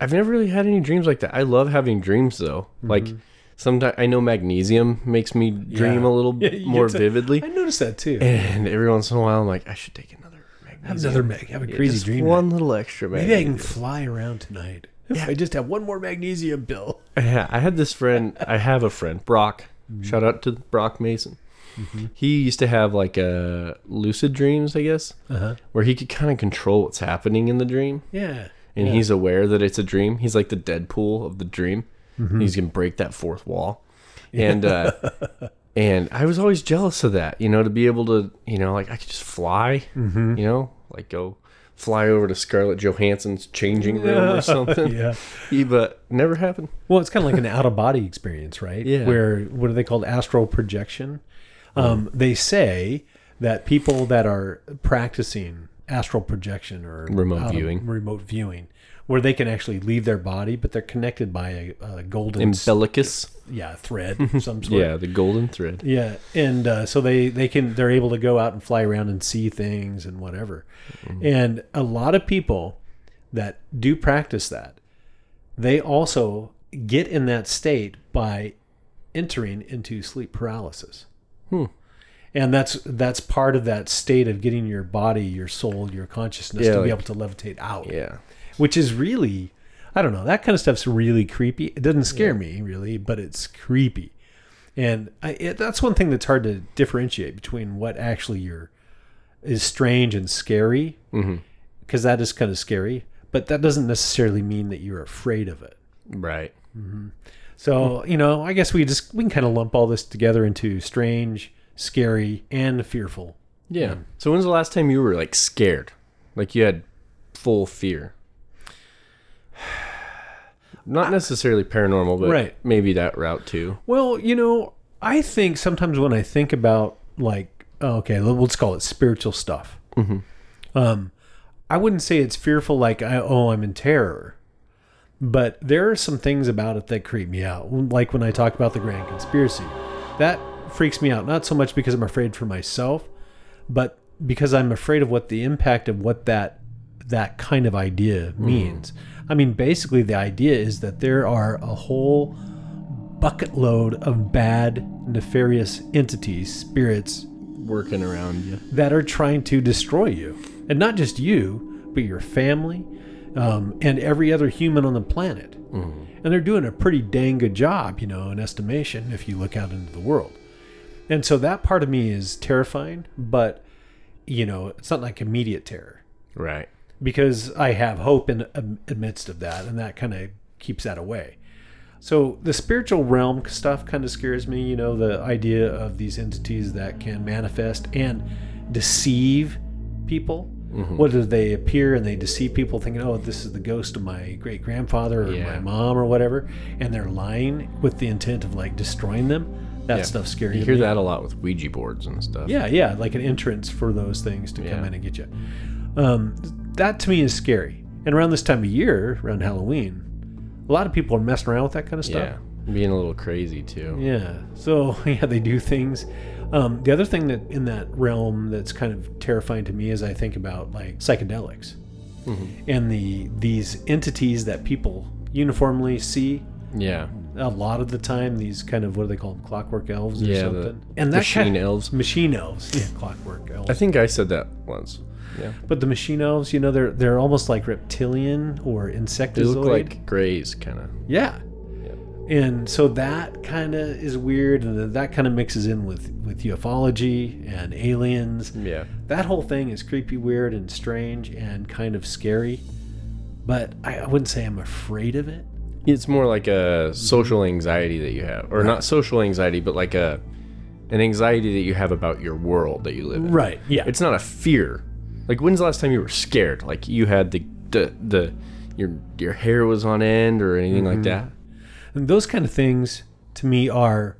S1: I've never really had any dreams like that. I love having dreams though. Like mm-hmm. Sometimes I know magnesium makes me dream
S2: Yeah.
S1: a little
S2: Yeah,
S1: more
S2: to-
S1: vividly,
S2: I noticed that too.
S1: and every once in a while I'm like, I should take another magnesium.
S2: have another mag, have a crazy
S1: just
S2: dream.
S1: One little extra
S2: Maybe I can fly around tonight. Yeah. I just have one more magnesium pill.
S1: Yeah, I had this friend. I have a friend, Brock.
S2: Mm-hmm.
S1: Shout out to Brock Mason. He used to have like a lucid dreams, I guess,
S2: Uh-huh.
S1: where he could kind of control what's happening in the dream,
S2: Yeah,
S1: and
S2: yeah.
S1: he's aware that it's a dream. He's like the Deadpool of the dream.
S2: Mm-hmm.
S1: He's gonna break that fourth wall, and uh, and I was always jealous of that. You know, to be able to, you know, like I could just fly.
S2: Mm-hmm.
S1: You know, like go fly over to Scarlett Johansson's changing room or something.
S2: yeah.
S1: Yeah, but never happened.
S2: Well, it's kind of like an out of body experience, right?
S1: Yeah.
S2: Where what are they called? Astral projection. Um, they say that people that are practicing astral projection or
S1: Remote viewing.
S2: remote viewing, where they can actually leave their body, but they're connected by a, a golden
S1: Umbilicus.
S2: yeah thread of some sort.
S1: Yeah, the golden thread.
S2: Yeah, and uh, so they they can they're able to go out and fly around and see things and whatever. And a lot of people that do practice that, they also get in that state by entering into sleep paralysis. And that's that's part of that state of getting your body, your soul, your consciousness
S1: Yeah,
S2: to be able to levitate out
S1: Yeah.
S2: Which is really i don't know that kind of stuff's really creepy it doesn't scare me really but it's creepy and I, it, that's one thing that's hard to differentiate between what actually you're is strange and scary mm-hmm. because that is kind of scary but that doesn't necessarily mean that you're afraid of it
S1: Right. Mm-hmm.
S2: so you know i guess we just we can kind of lump all this together into strange scary and fearful
S1: Yeah. So when's the last time you were like scared? Like you had full fear? Not necessarily paranormal, but
S2: Right.
S1: maybe that route too.
S2: Well, you know, I think sometimes when I think about like, oh, okay, let's call it spiritual stuff. Um, I wouldn't say it's fearful, like, I, oh, I'm in terror. But there are some things about it that creep me out. Like when I talk about the grand conspiracy, that freaks me out. Not so much because I'm afraid for myself, but because I'm afraid of what the impact of what that that kind of idea means. I mean, basically, the idea is that there are a whole bucket load of bad, nefarious entities, spirits
S1: Working around you.
S2: that are trying to destroy you. And not just you, but your family um, and every other human on the planet. And they're doing a pretty dang good job, you know, in estimation, if you look out into the world. And so that part of me is terrifying, but, you know, it's not like immediate terror
S1: Right.
S2: Because I have hope in amidst of that, and that kind of keeps that away. So the spiritual realm stuff kind of scares me. You know, the idea of these entities that can manifest and deceive people. Whether they appear and they deceive people, thinking, "Oh, this is the ghost of my great grandfather or
S1: Yeah.
S2: my mom or whatever," and they're lying with the intent of like destroying them. That
S1: Yeah.
S2: stuff's scary.
S1: You hear
S2: me.
S1: that a lot with Ouija boards and stuff.
S2: Yeah, yeah, like an entrance for those things to come in and get you. Um, that to me is scary. And around this time of year, around Halloween, a lot of people are messing around with that kind of stuff. Yeah.
S1: Being a little crazy too.
S2: Yeah. So yeah, they do things. Um, the other thing that in that realm that's kind of terrifying to me is I think about like psychedelics and the these entities that people uniformly see
S1: Yeah.
S2: a lot of the time these kind of what do they call them clockwork elves or
S1: Yeah, the
S2: something and that
S1: machine
S2: kind,
S1: elves.
S2: machine elves yeah clockwork elves
S1: I think I said that once. Yeah.
S2: but the machine elves you know they're they're almost like reptilian or insectoid
S1: They look like grays, kind of.
S2: yeah and so that kind of is weird and that kind of mixes in with with ufology and aliens
S1: Yeah.
S2: that whole thing is creepy weird and strange and kind of scary but I, I wouldn't say i'm afraid of it
S1: It's more like a social anxiety that you have, or not social anxiety, but like a an anxiety that you have about your world that you live in.
S2: right yeah
S1: It's not a fear. Like when's the last time you were scared? Like you had the the, the your your hair was on end or anything like mm-hmm. that?
S2: And those kind of things to me are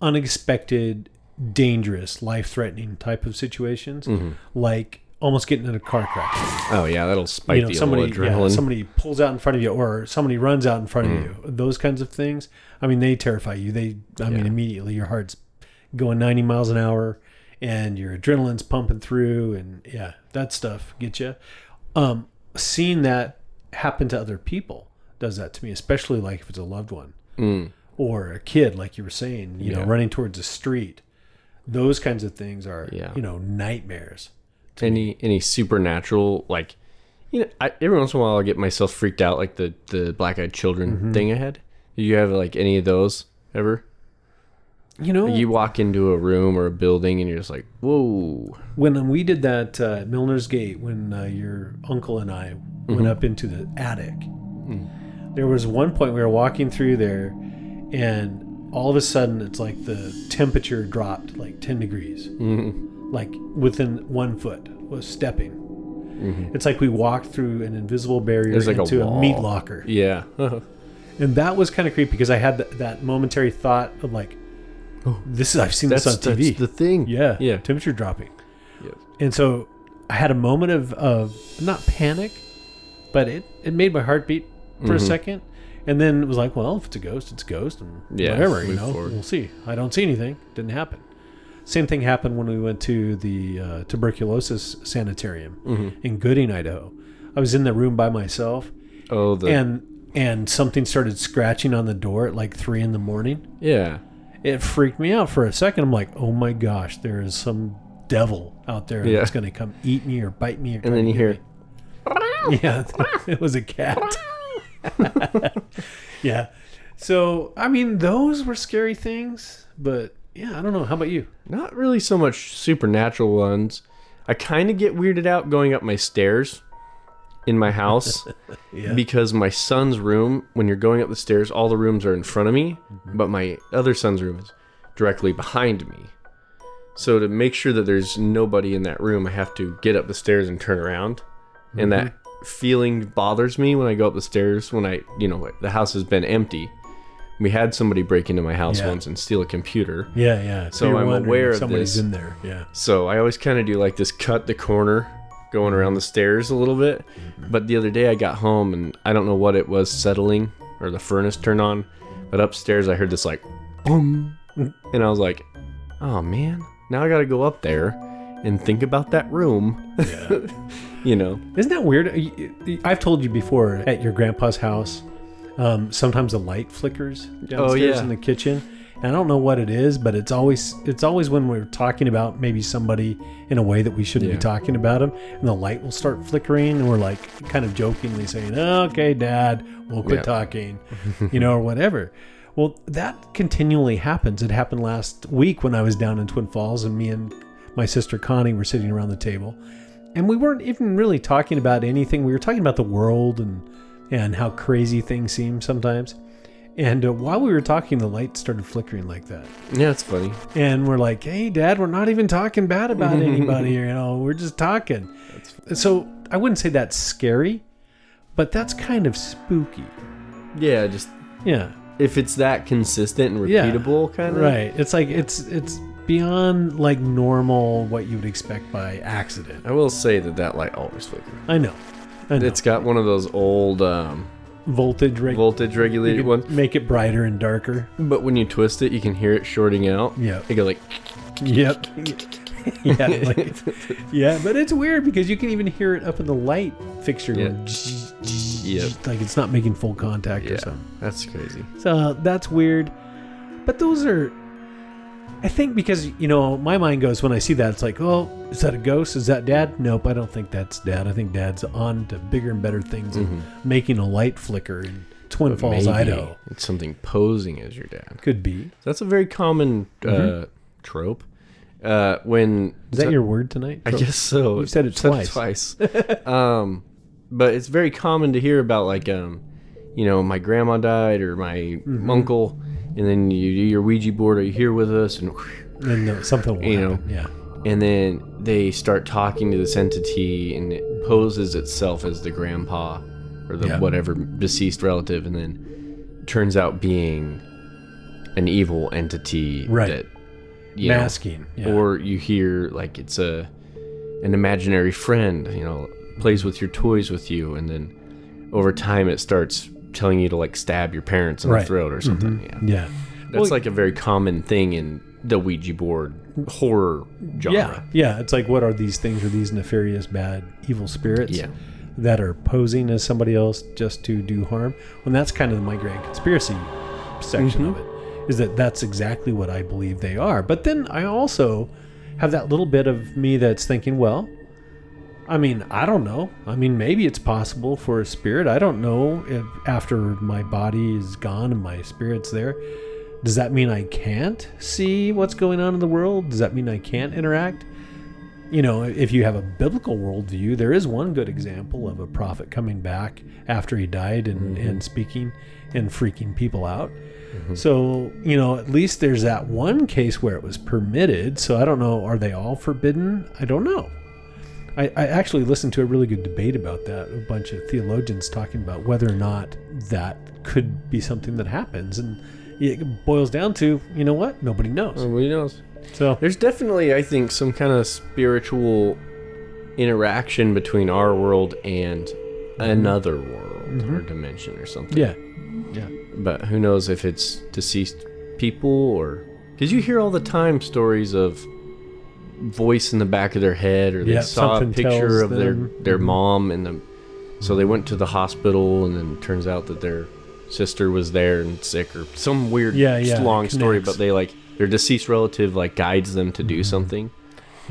S2: unexpected, dangerous, life threatening type of situations, mm-hmm. like almost getting in a car crash.
S1: Oh yeah, that'll spike
S2: You know,
S1: the
S2: somebody,
S1: old
S2: yeah,
S1: adrenaline.
S2: somebody pulls out in front of you, or somebody runs out in front of mm. you. Those kinds of things. I mean, they terrify you. They, I mean, immediately your heart's going 90 miles an hour, and your adrenaline's pumping through, and yeah, that stuff gets you. Um, seeing that happen to other people does that to me, especially like if it's a loved one or a kid, like you were saying, you know, running towards a street. Those kinds of things are,
S1: Yeah.
S2: you know, nightmares.
S1: any any supernatural like you know I, every once in a while I get myself freaked out like the the black eyed children
S2: Mm-hmm.
S1: thing I had. Do you have like any of those ever?
S2: You know,
S1: You walk into a room or a building and you're just like, whoa.
S2: when we did that uh, at Milner's Gate, when uh, your uncle and I went up into the attic, there was one point we were walking through there, and all of a sudden it's like the temperature dropped like 10 degrees, like within one foot was stepping. It's like we walked through an invisible barrier
S1: like
S2: into a,
S1: wall.
S2: meat locker.
S1: Yeah.
S2: And that was kind of creepy because I had th- that momentary thought of like, this is, I've seen
S1: that's,
S2: this on TV.
S1: that's the thing.
S2: Yeah.
S1: Yeah.
S2: Temperature dropping.
S1: Yes.
S2: And so I had a moment of, of not panic, but it, it made my heart beat for a second. And then it was like, well, if it's a ghost, it's a ghost. And
S1: Yeah,
S2: whatever, you
S1: move
S2: know,
S1: forward.
S2: we'll see. I don't see anything. Didn't happen. Same thing happened when we went to the uh, tuberculosis sanitarium
S1: Mm-hmm.
S2: in Gooding, Idaho. I was in the room by myself
S1: Oh the
S2: and and something started scratching on the door at like three in the morning
S1: yeah.
S2: It freaked me out for a second. I'm like, oh my gosh, there is some devil out there
S1: Yeah.
S2: that's going to come eat me or bite me. Or
S1: And then you hear
S2: me. yeah, it was a cat. yeah. So, I mean, those were scary things, but yeah, I don't know. How about you?
S1: not really so much supernatural ones. I kind of get weirded out going up my stairs in my house
S2: Yeah.
S1: because my son's room, when you're going up the stairs, all the rooms are in front of me, mm-hmm. but my other son's room is directly behind me. So to make sure that there's nobody in that room, I have to get up the stairs and turn around. And that mm-hmm. feeling bothers me when I go up the stairs when I, you know, the house has been empty. We had somebody break into my house
S2: Yeah.
S1: once and steal a computer.
S2: yeah, yeah.
S1: So
S2: you're
S1: I'm aware of
S2: somebody's
S1: this.
S2: in there. Yeah.
S1: So I always kind of do like this cut the corner going around the stairs a little bit. But the other day I got home and I don't know what it was settling or the furnace turned on. But upstairs I heard this like boom. And I was like, oh man, now I got to go up there and think about that room. you know,
S2: Isn't that weird? I've told you before at your grandpa's house, um, sometimes the light flickers downstairs
S1: Oh, yeah.
S2: in the kitchen. And I don't know what it is, but it's always it's always when we're talking about maybe somebody in a way that we shouldn't
S1: Yeah.
S2: be talking about them, and the light will start flickering, and we're like kind of jokingly saying, "Okay, Dad, we'll quit
S1: Yeah.
S2: talking," you know, or whatever. Well, that continually happens. It happened last week when I was down in Twin Falls, and me and my sister Connie were sitting around the table, and we weren't even really talking about anything. We were talking about the world and and how crazy things seem sometimes. And uh, while we were talking, the light started flickering like that.
S1: yeah, it's funny.
S2: And we're like, "Hey, Dad, we're not even talking bad about anybody. You know, we're just talking." So I wouldn't say that's scary, but that's kind of spooky.
S1: Yeah, just
S2: Yeah,
S1: if it's that consistent and
S2: Yeah.
S1: repeatable kind of.
S2: right. It's like it's it's beyond like normal what you would expect by accident.
S1: I will say that that light always flickers.
S2: I know. I know.
S1: It's got one of those old um,
S2: voltage reg-
S1: voltage regulated ones.
S2: make it brighter and darker.
S1: But when you twist it, you can hear it shorting out.
S2: Yeah.
S1: It go like,
S2: Yep. yeah, like- yeah, but it's weird because you can even hear it up in the light fixture.
S1: Yeah.
S2: Going,
S1: Yep.
S2: like it's not making full contact or something.
S1: that's crazy.
S2: So that's weird. But those are, I think, because you know, my mind goes when I see that, it's like, oh, is that a ghost? Is that dad? Nope, I don't think that's dad. I think dad's on to bigger and better things and making a light flicker in Twin Falls,
S1: Maybe
S2: Idaho.
S1: It's something posing as your dad.
S2: Could be.
S1: That's a very common uh, trope. Uh, when
S2: Is that your word tonight?
S1: I guess so.
S2: You've said it twice.
S1: twice. um, but it's very common to hear about like um, you know, my grandma died or my
S2: Mm-hmm.
S1: uncle, and then you do your Ouija board. Are you here with us? And
S2: uh, something will
S1: You know.
S2: happen. yeah.
S1: and then they start talking to this entity, and it poses itself as the grandpa or the
S2: Yeah.
S1: whatever deceased relative, and then turns out being an evil entity
S2: Right.
S1: that you know,
S2: Masking. yeah.
S1: or you hear like it's a an imaginary friend you know plays with your toys with you and then over time it starts telling you to like stab your parents in
S2: Right.
S1: the throat or something mm-hmm. yeah
S2: yeah.
S1: that's
S2: Well,
S1: like a very common thing in the ouija board horror genre
S2: Yeah, yeah. It's like, what are these things? Are these nefarious, bad, evil spirits
S1: Yeah.
S2: that are posing as somebody else just to do harm? Well, that's kind of my grand conspiracy section of mm-hmm. it. Is that that's exactly what I believe they are. But then I also have that little bit of me that's thinking, well, I mean, I don't know. I mean, maybe it's possible for a spirit. I don't know if after my body is gone and my spirit's there. Does that mean I can't see what's going on in the world? Does that mean I can't interact? You know, if you have a biblical worldview, there is one good example of a prophet coming back after he died and, mm-hmm. and speaking and freaking people out. Mm-hmm. So, you know, at least there's that one case where it was permitted. So I don't know, are they all forbidden? I don't know. I, I actually listened to a really good debate about that. A bunch of theologians talking about whether or not that could be something that happens. And it boils down to, you know what? Nobody knows.
S1: Nobody knows
S2: So,
S1: there's definitely i think some kind of spiritual interaction between our world and mm-hmm. another world or mm-hmm. dimension or something
S2: yeah. Yeah.
S1: but who knows if it's deceased people or because you hear all the time stories of voice in the back of their head or they
S2: Yeah,
S1: saw a picture of their
S2: them.
S1: their
S2: Mhm.
S1: mom and the so they went to the hospital and then turns out that their sister was there and sick or some weird
S2: Yeah, yeah,
S1: long story but they like their deceased relative like guides them to do something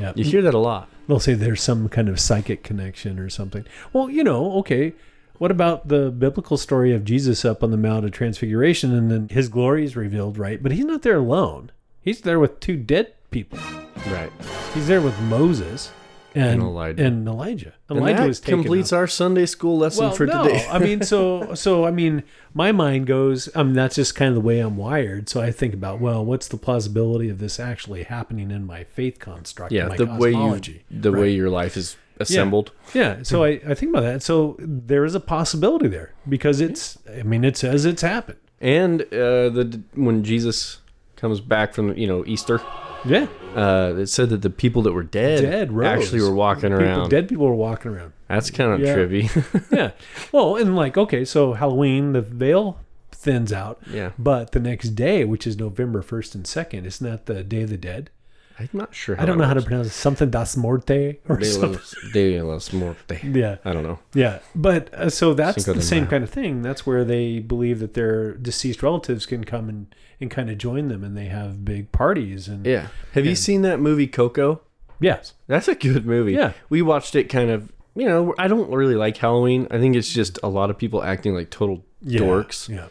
S2: Yeah.
S1: you hear that a lot
S2: They'll say there's some kind of psychic connection or something. Well, you know, okay. What about the biblical story of Jesus up on the Mount of Transfiguration and then his glory is revealed, right? But he's not there alone. He's there with two dead people.
S1: Right
S2: He's there with Moses and,
S1: And Elijah.
S2: And Elijah. Elijah
S1: that
S2: was taken
S1: completes
S2: up.
S1: our sunday school lesson
S2: well,
S1: for
S2: no,
S1: today
S2: I mean, so so I mean, my mind goes. I mean, that's just kind of the way I'm wired. So I think about, well, what's the plausibility of this actually happening in my faith construct?
S1: yeah
S2: my
S1: the way you the way your life is assembled
S2: Yeah, so I, I think about that. So there is a possibility there because it's. I mean, it says it's happened.
S1: And uh, the when Jesus comes back from you know Easter,
S2: Yeah,
S1: uh, it said that the people that were dead,
S2: Dead rose.
S1: actually were walking
S2: people,
S1: around.
S2: dead people were walking around.
S1: That's kind of
S2: Yeah.
S1: trippy.
S2: Yeah. Well, and like, okay, so Halloween, the veil thins out.
S1: Yeah.
S2: But the next day, which is November first and second, isn't that the Day of the Dead?
S1: I'm not sure.
S2: I don't know how to pronounce it. Something das morte or.
S1: De
S2: something.
S1: los, de los muerte.
S2: Yeah.
S1: I don't know.
S2: Yeah, but uh, so that's
S1: Cinco
S2: the same
S1: Mayo.
S2: kind of thing. That's where they believe that their deceased relatives can come and, and kind of join them, and they have big parties and
S1: Yeah. Have you seen that movie Coco?
S2: yes,
S1: That's a good movie.
S2: Yeah.
S1: We watched it kind of. You know, I don't really like Halloween. I think it's just a lot of people acting like total
S2: Yeah,
S1: dorks.
S2: Yeah,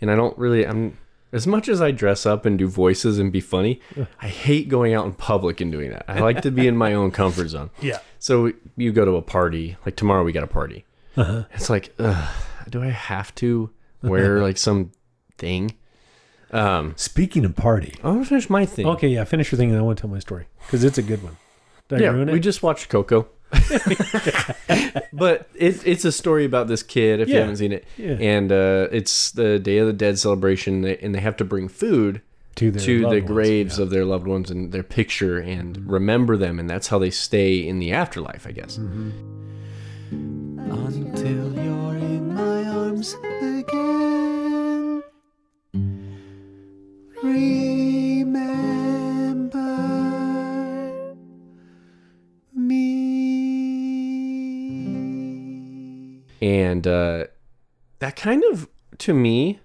S1: and I don't really. I'm as much as I dress up and do voices and be funny. I hate going out in public and doing that. I like to be in my own comfort zone.
S2: yeah,
S1: So you go to a party, like tomorrow we got a party.
S2: Uh-huh.
S1: It's like, ugh, do I have to wear like some thing? Um,
S2: Speaking of party,
S1: I want to finish my thing.
S2: okay, yeah, finish your thing, and I want to tell my story because it's a good one. Did I
S1: yeah,
S2: ruin it?
S1: we just watched Coco. but it, it's a story about this kid. If you
S2: Yeah.
S1: haven't seen it,
S2: Yeah.
S1: and uh, it's the Day of the Dead celebration, they- and they have to bring food
S2: to their
S1: to
S2: loved
S1: the
S2: ones,
S1: graves
S2: yeah.
S1: of their loved ones and their picture and remember them, and that's how they stay in the afterlife, I guess.
S5: until you're in my arms again. Remember me.
S1: and uh, that kind of to me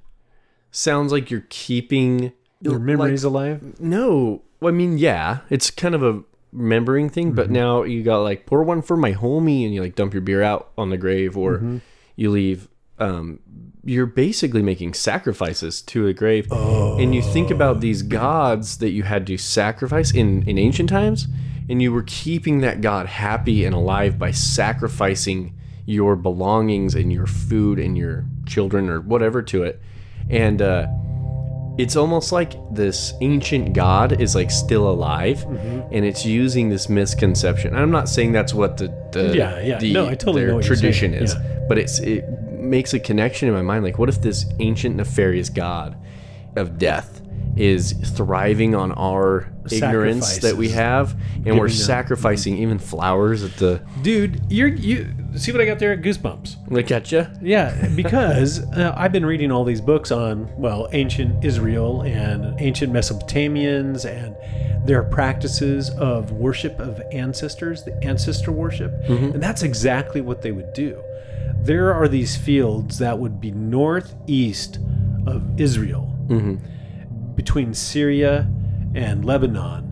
S1: sounds like you're keeping
S2: Your
S1: like-
S2: memories alive.
S1: no, I mean, yeah, it's kind of a remembering thing, but now you got like pour one for my homie, and you like dump your beer out on the grave, or you leave. Um, you're basically making sacrifices to a grave, and you think about these gods that you had to sacrifice in in ancient times, and you were keeping that god happy and alive by sacrificing your belongings and your food and your children or whatever to it, and. uh it's almost like this ancient god is like still alive
S2: Mm-hmm.
S1: and it's using this misconception i'm not saying that's what the, the
S2: Yeah, yeah.
S1: the,
S2: No, I totally know
S1: tradition is
S2: Yeah.
S1: but it's it makes a connection in my mind like what if this ancient nefarious god of death is thriving on our ignorance that we have and we're sacrificing even flowers at the
S2: Dude, you're you see what I got there? Goosebumps.
S1: look at you
S2: Yeah, because uh, I've been reading all these books on, well, ancient Israel and ancient Mesopotamians and their practices of worship of ancestors, the ancestor worship. And that's exactly what they would do. There are these fields that would be northeast of Israel, mm-hmm. between Syria and Lebanon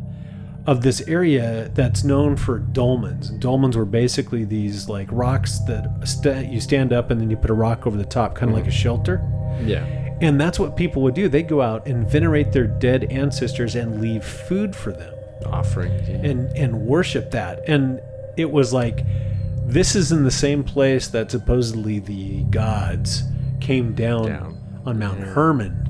S2: of this area that's known for dolmens. And dolmens were basically these like rocks that sta you stand up and then you put a rock over the top, kind of like a mm-hmm. shelter.
S1: yeah
S2: And that's what people would do. They'd go out and venerate their dead ancestors and leave food for them
S1: offering
S2: and and worship that. And it was like this is in the same place that supposedly the gods came down,
S1: Down.
S2: on Mount Hermon.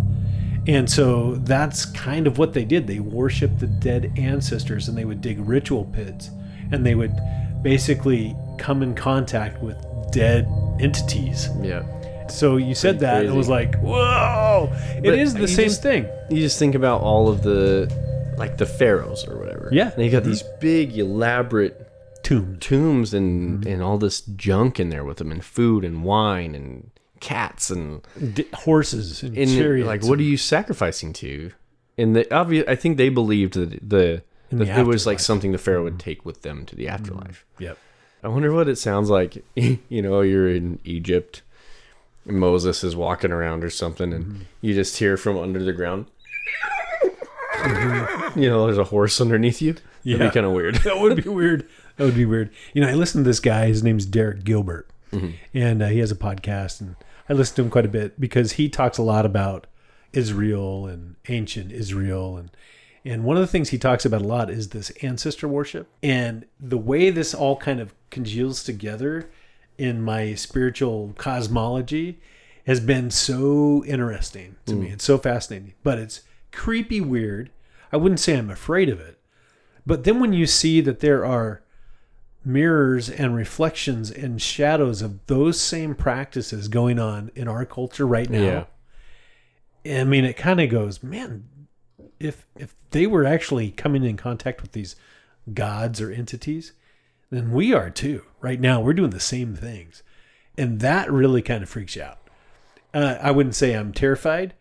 S2: And so that's kind of what they did. They worshiped the dead ancestors and they would dig ritual pits and they would basically come in contact with dead entities.
S1: yeah
S2: So you said
S1: Pretty
S2: that and it was like, whoa, it
S1: But
S2: is the same
S1: just-
S2: thing.
S1: you just think about all of the like the pharaohs or whatever
S2: Yeah. Mm-hmm.
S1: and you got these big elaborate
S2: Tombs.
S1: tombs and
S2: Mm-hmm.
S1: and all this junk in there with them and food and wine and cats and
S2: D- horses and,
S1: and like what are you sacrificing to and the obvious i think they believed that the, that
S2: the
S1: it was like something the pharaoh would take with them to the afterlife
S2: Yep.
S1: i wonder what it sounds like you know you're in egypt moses is walking around or something and
S2: Mm-hmm.
S1: you just hear from under the ground you know there's a horse underneath you that'd
S2: Yeah.
S1: be kind of weird
S2: that would be weird. That would be weird. You know, I listened to this guy. His name's Derek Gilbert, and uh, he has a podcast, and I listen to him quite a bit because he talks a lot about Israel and ancient Israel, and and one of the things he talks about a lot is this ancestor worship, and the way this all kind of congeals together in my spiritual cosmology has been so interesting to me. It's so fascinating, but it's creepy weird. I wouldn't say I'm afraid of it. But then when you see that there are mirrors and reflections and shadows of those same practices going on in our culture right now, I mean, it kind of goes, man, if if they were actually coming in contact with these gods or entities, then we are too. Right now, we're doing the same things, and that really kind of freaks you out. Uh, I wouldn't say I'm terrified,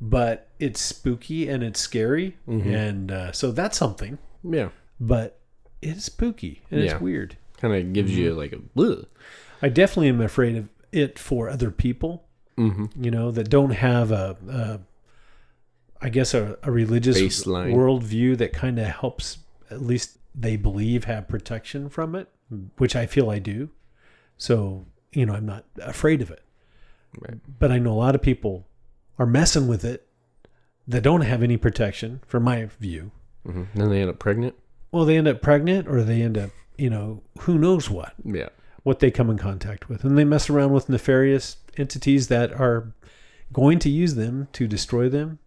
S2: but it's spooky and it's scary, and uh, so that's something.
S1: yeah
S2: But it's spooky and
S1: Yeah.
S2: it's weird.
S1: kind of gives you like a.
S2: I definitely am afraid of it for other people.
S1: Mm-hmm.
S2: You know that don't have a, a I guess a, a religious
S1: Baseline.
S2: worldview that kind of helps. At least they believe have protection from it, which I feel I do. So you know I'm not afraid of it.
S1: Right.
S2: But I know a lot of people are messing with it that don't have any protection, from my view.
S1: hmm then they end up pregnant
S2: Well, they end up pregnant, or they end up, you know, who knows what.
S1: yeah
S2: what they come in contact with. And they mess around with nefarious entities that are going to use them to destroy them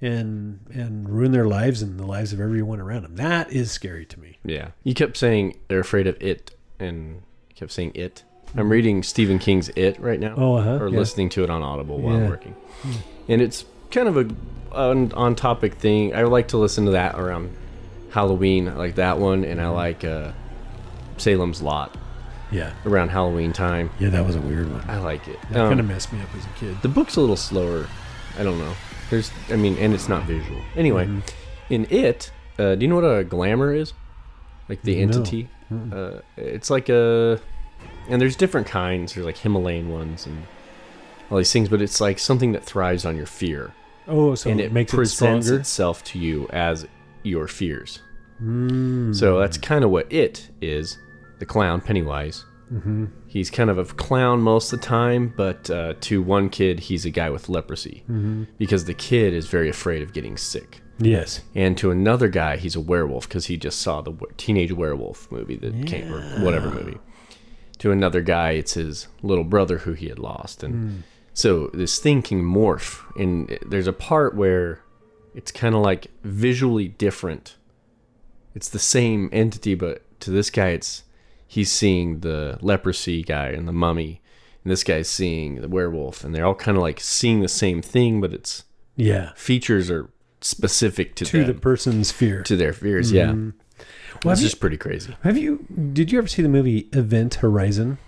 S2: and and ruin their lives and the lives of everyone around them. That is scary to me.
S1: Yeah. You kept saying they're afraid of it and kept saying it. I'm reading Stephen King's It right now.
S2: Oh, uh-huh,
S1: Or
S2: yeah.
S1: listening to it on Audible while
S2: Yeah.
S1: working. And it's kind of a on, on topic thing. I like to listen to that around Halloween. I like that one and I like uh, Salem's Lot
S2: Yeah.
S1: around Halloween time.
S2: Yeah, that was a weird one.
S1: I like it.
S2: That
S1: Um,
S2: kind of messed me up as a kid.
S1: the book's a little slower. I don't know. There's, I mean, and it's not visual. Anyway,
S2: Mm-hmm.
S1: in it, uh, do you know what a glamour is? Like the
S2: No.
S1: entity. Uh, it's like a and there's different kinds. There's like Himalayan ones and all these things, but it's like something that thrives on your fear,
S2: Oh, so
S1: and
S2: it
S1: it
S2: makes it
S1: presents
S2: stronger.
S1: itself to you as your fears.
S2: Mm.
S1: So that's kind of what it is. The clown Pennywise. Mm-hmm. He's kind of a clown most of the time, but uh, to one kid, he's a guy with leprosy
S2: Mm-hmm.
S1: because the kid is very afraid of getting sick.
S2: Yes.
S1: And to another guy, he's a werewolf because he just saw the teenage werewolf movie that came or whatever movie. To another guy, it's his little brother who he had lost, and so this thing can morph. And there's a part where it's kind of like visually different. It's the same entity, but to this guy, it's he's seeing the leprosy guy and the mummy, and this guy's seeing the werewolf, and they're all kind of like seeing the same thing, but it's
S2: Yeah.
S1: features are specific to,
S2: To
S1: them,
S2: the person's fear.
S1: to their fears. Yeah, mm-hmm.
S2: Well, you,
S1: just pretty crazy.
S2: have you? Did you ever see the movie Event Horizon?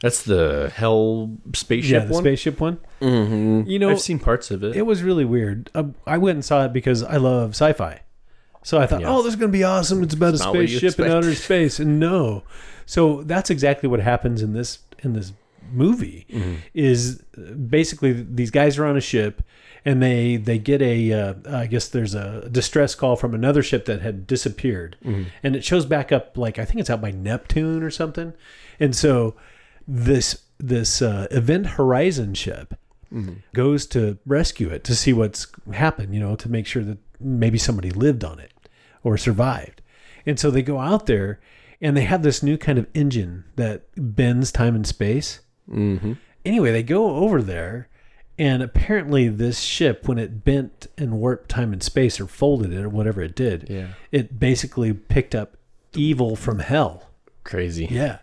S1: That's the hell spaceship one.
S2: yeah, the
S1: one.
S2: spaceship one.
S1: mm-hmm.
S2: You know,
S1: I've seen parts of it.
S2: It was really weird. Uh, I went and saw it because I love sci-fi. So I thought,
S1: Yeah.
S2: oh, this is going to be awesome. It's about a
S1: not what you
S2: spaceship in outer space, and no. So that's exactly what happens in this in this movie.
S1: Mm-hmm.
S2: Is uh, basically these guys are on a ship, and they they get a uh, I guess there's a distress call from another ship that had disappeared,
S1: Mm-hmm.
S2: and it shows back up like I think it's out by Neptune or something, and so this this uh, Event Horizon ship goes to rescue it to see what's happened, you know, to make sure that maybe somebody lived on it or survived. And so they go out there and they have this new kind of engine that bends time and space.
S1: mm-hmm.
S2: Anyway, they go over there and apparently this ship when it bent and warped time and space or folded it or whatever it did,
S1: Yeah,
S2: it basically picked up evil from hell.
S1: crazy.
S2: Yeah.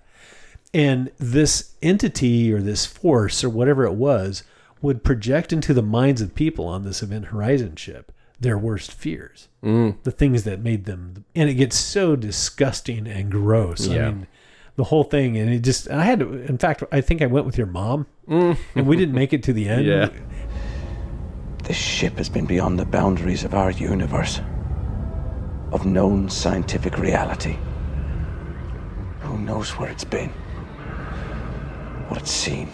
S2: And this entity or this force or whatever it was would project into the minds of people on this Event Horizon ship their worst fears,
S1: Mm.
S2: the things that made them. And it gets so disgusting and gross.
S1: Yeah.
S2: I mean, the whole thing. And it just, I had to, in fact, I think I went with your mom and we didn't make it to the end.
S1: Yeah.
S6: This ship has been beyond the boundaries of our universe, of known scientific reality. Who knows where it's been? What it's seen?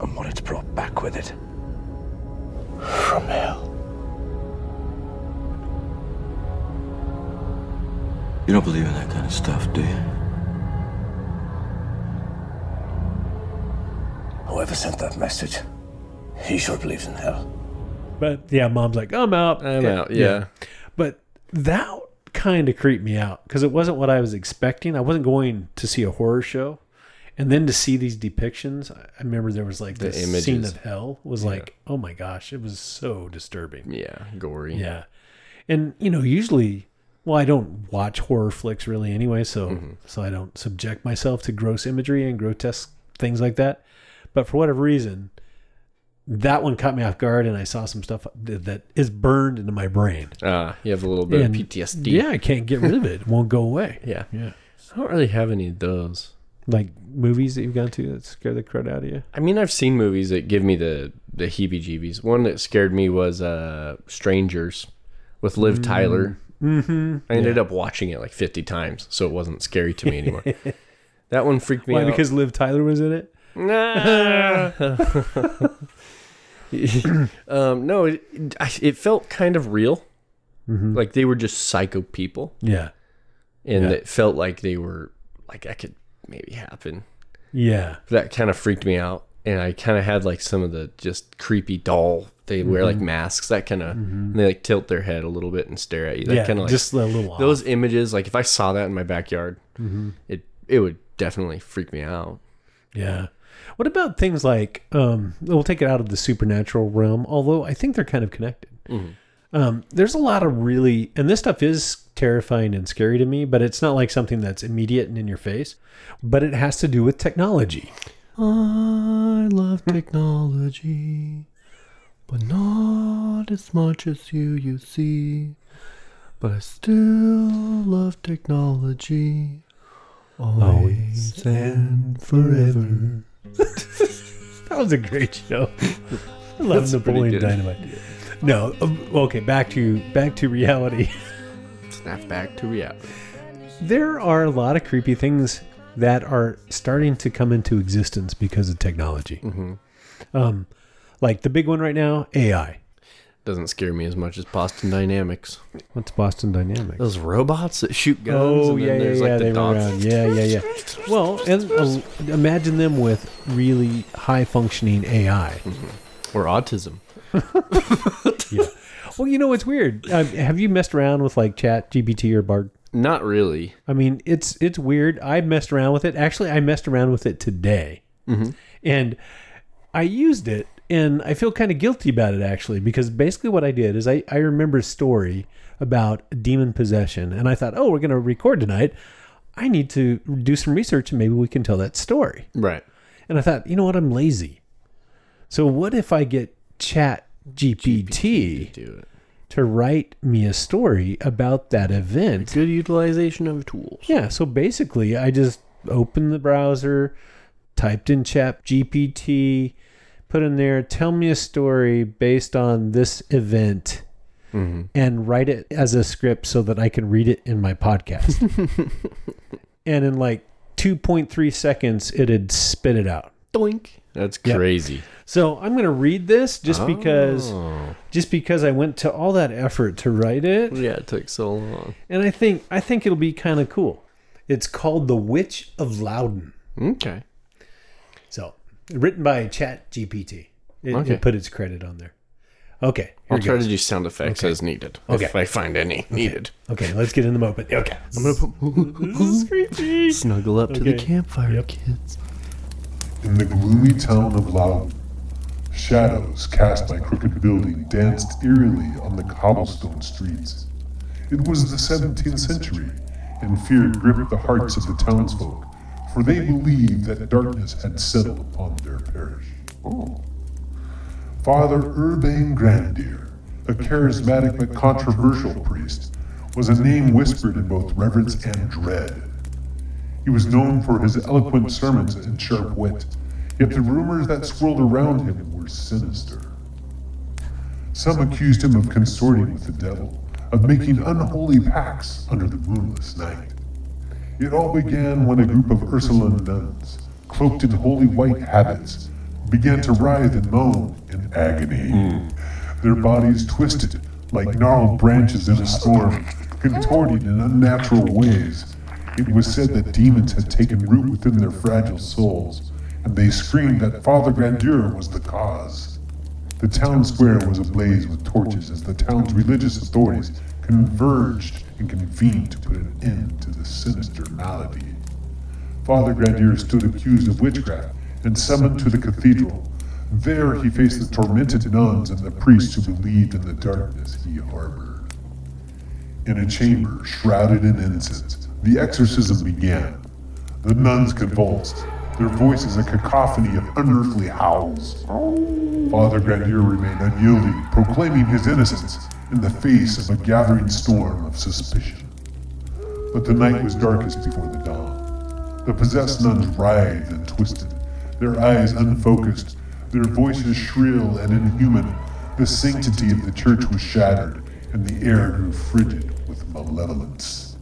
S6: And what it's brought back with it. From hell.
S7: You don't believe in that kind of stuff, do you?
S6: Whoever sent that message, he sure believes in hell.
S2: But yeah, mom's like, I'm out.
S1: I'm out. Yeah.
S2: But that kind of creeped me out because it wasn't what I was expecting. I wasn't going to see a horror show. And then to see these depictions, I remember there was like
S1: The
S2: this scene of hell was like, oh my gosh, it was so disturbing.
S1: Yeah, gory.
S2: Yeah. And you know, usually well, I don't watch horror flicks really anyway, so
S1: Mm-hmm.
S2: so I don't subject myself to gross imagery and grotesque things like that. But for whatever reason, that one caught me off guard and I saw some stuff that is burned into my brain.
S1: Uh, you have a little bit
S2: And,
S1: of PTSD.
S2: Yeah, I can't get rid of it. It won't go away.
S1: Yeah.
S2: Yeah.
S1: I don't really have any of those.
S2: Like movies that you've gone to that scare the crud out of you.
S1: I mean, I've seen movies that give me the the heebie-jeebies. One that scared me was uh, Strangers with Liv Tyler. Mm-hmm. I ended up watching it like 50 times, so it wasn't scary to me anymore. that one freaked me
S2: Why?
S1: out.
S2: Because Liv Tyler was in it.
S1: Nah. um, no, it, it, felt kind of real. Mm-hmm. Like they were just psycho people,
S2: Yeah.
S1: and
S2: Yeah.
S1: it felt like they were like that could maybe happen.
S2: Yeah.
S1: That kind of freaked me out, and I kind of had like some of the just creepy doll. They wear like mm-hmm. masks, that kind of. Mm-hmm. They like tilt their head a little bit and stare at you. That
S2: yeah.
S1: kind of like
S2: just a little off.
S1: those images. Like if I saw that in my backyard, it it would definitely freak me out.
S2: Yeah. What about things like um, we'll take it out of the supernatural realm, although I think they're kind of connected. Um, there's a lot of really, and this stuff is terrifying and scary to me, but it's not like something that's immediate and in your face. But it has to do with technology.
S1: I love technology, but not as much as you, you see. But I still love technology, always and forever.
S2: That was a great show. I love Napoleon. Dynamite. No, um, okay, back to back to reality.
S1: Snap back to reality.
S2: there are a lot of creepy things that are starting to come into existence because of technology. Um, like the big one right now, AI.
S1: Doesn't scare me as much as Boston Dynamics.
S2: What's Boston Dynamics?
S1: Those robots that shoot guns.
S2: Oh
S1: and then
S2: yeah, yeah, yeah.
S1: like the
S2: they were
S1: dogs.
S2: around. Yeah, yeah, yeah. Well, and uh, imagine them with really high functioning AI.
S1: Or autism.
S2: Yeah. Well, you know what's weird? Uh, have you messed around with like Chat GPT or Bard?
S1: Not really.
S2: I mean, it's it's weird. I messed around with it. Actually, I messed around with it today, and I used it, and I feel kind of guilty about it actually because basically what I did is I I remember a story about demon possession, and I thought, oh, we're going to record tonight. I need to do some research, and maybe we can tell that story.
S1: Right.
S2: And I thought, you know what? I'm lazy. So what if I get Chat GPT
S1: Do it.
S2: to write me a story about that event?
S1: Good utilization of tools.
S2: Yeah, so basically, I just opened the browser, typed in Chat GPT, put in there, tell me a story based on this event, mm-hmm. and write it as a script so that I can read it in my podcast. and in like 2.3 seconds, it had spit it out.
S1: Doink. That's
S2: Yep.
S1: crazy.
S2: So I'm gonna read this just because,
S1: Oh.
S2: just because I went to all that effort to write it,
S1: Yeah, it took so long.
S2: and I think I think it'll be kind of cool. It's called The Witch of Loudun.
S1: Okay.
S2: So, written by Chat GPT. It,
S1: Okay.
S2: it put its credit on there. Okay,
S1: I'll try
S2: goes.
S1: to do sound effects as needed.
S2: Okay.
S1: If I find any needed.
S2: Okay, let's get in the moment. Okay,
S1: I'm gonna put snuggle up to the
S2: Okay.
S1: campfire, kids.
S8: In the gloomy town of Loudun, shadows cast by crooked building danced eerily on the cobblestone streets. It was the 17th century, and fear gripped the hearts of the townsfolk, for they believed that darkness had settled upon their parish. Father Urbain Grandier, a charismatic but controversial priest, was a name whispered in both reverence and dread. He was known for his eloquent sermons and sharp wit, yet the rumors that swirled around him were sinister. Some accused him of consorting with the devil, of making unholy pacts under the moonless night. It all began when a group of Ursuline nuns, cloaked in holy white habits, began to writhe and moan in agony. Hmm. Their bodies twisted like gnarled branches in a storm, contorting in unnatural ways. It was said that demons had taken root within their fragile souls, and they screamed that Father Grandier was the cause. The town square was ablaze with torches as the town's religious authorities converged and convened to put an end to the sinister malady. Father Grandier stood accused of witchcraft and summoned to the cathedral. There he faced the tormented nuns and the priests who believed in the darkness he harbored. In a chamber shrouded in incense, the exorcism began. The nuns convulsed, their voices a cacophony of unearthly howls. Father Grandier remained unyielding, proclaiming his innocence in the face of a gathering storm of suspicion. But the night was darkest before the dawn. The possessed nuns writhed and twisted, their eyes unfocused, their voices shrill and inhuman. The sanctity of the church was shattered, and the air grew frigid with malevolence.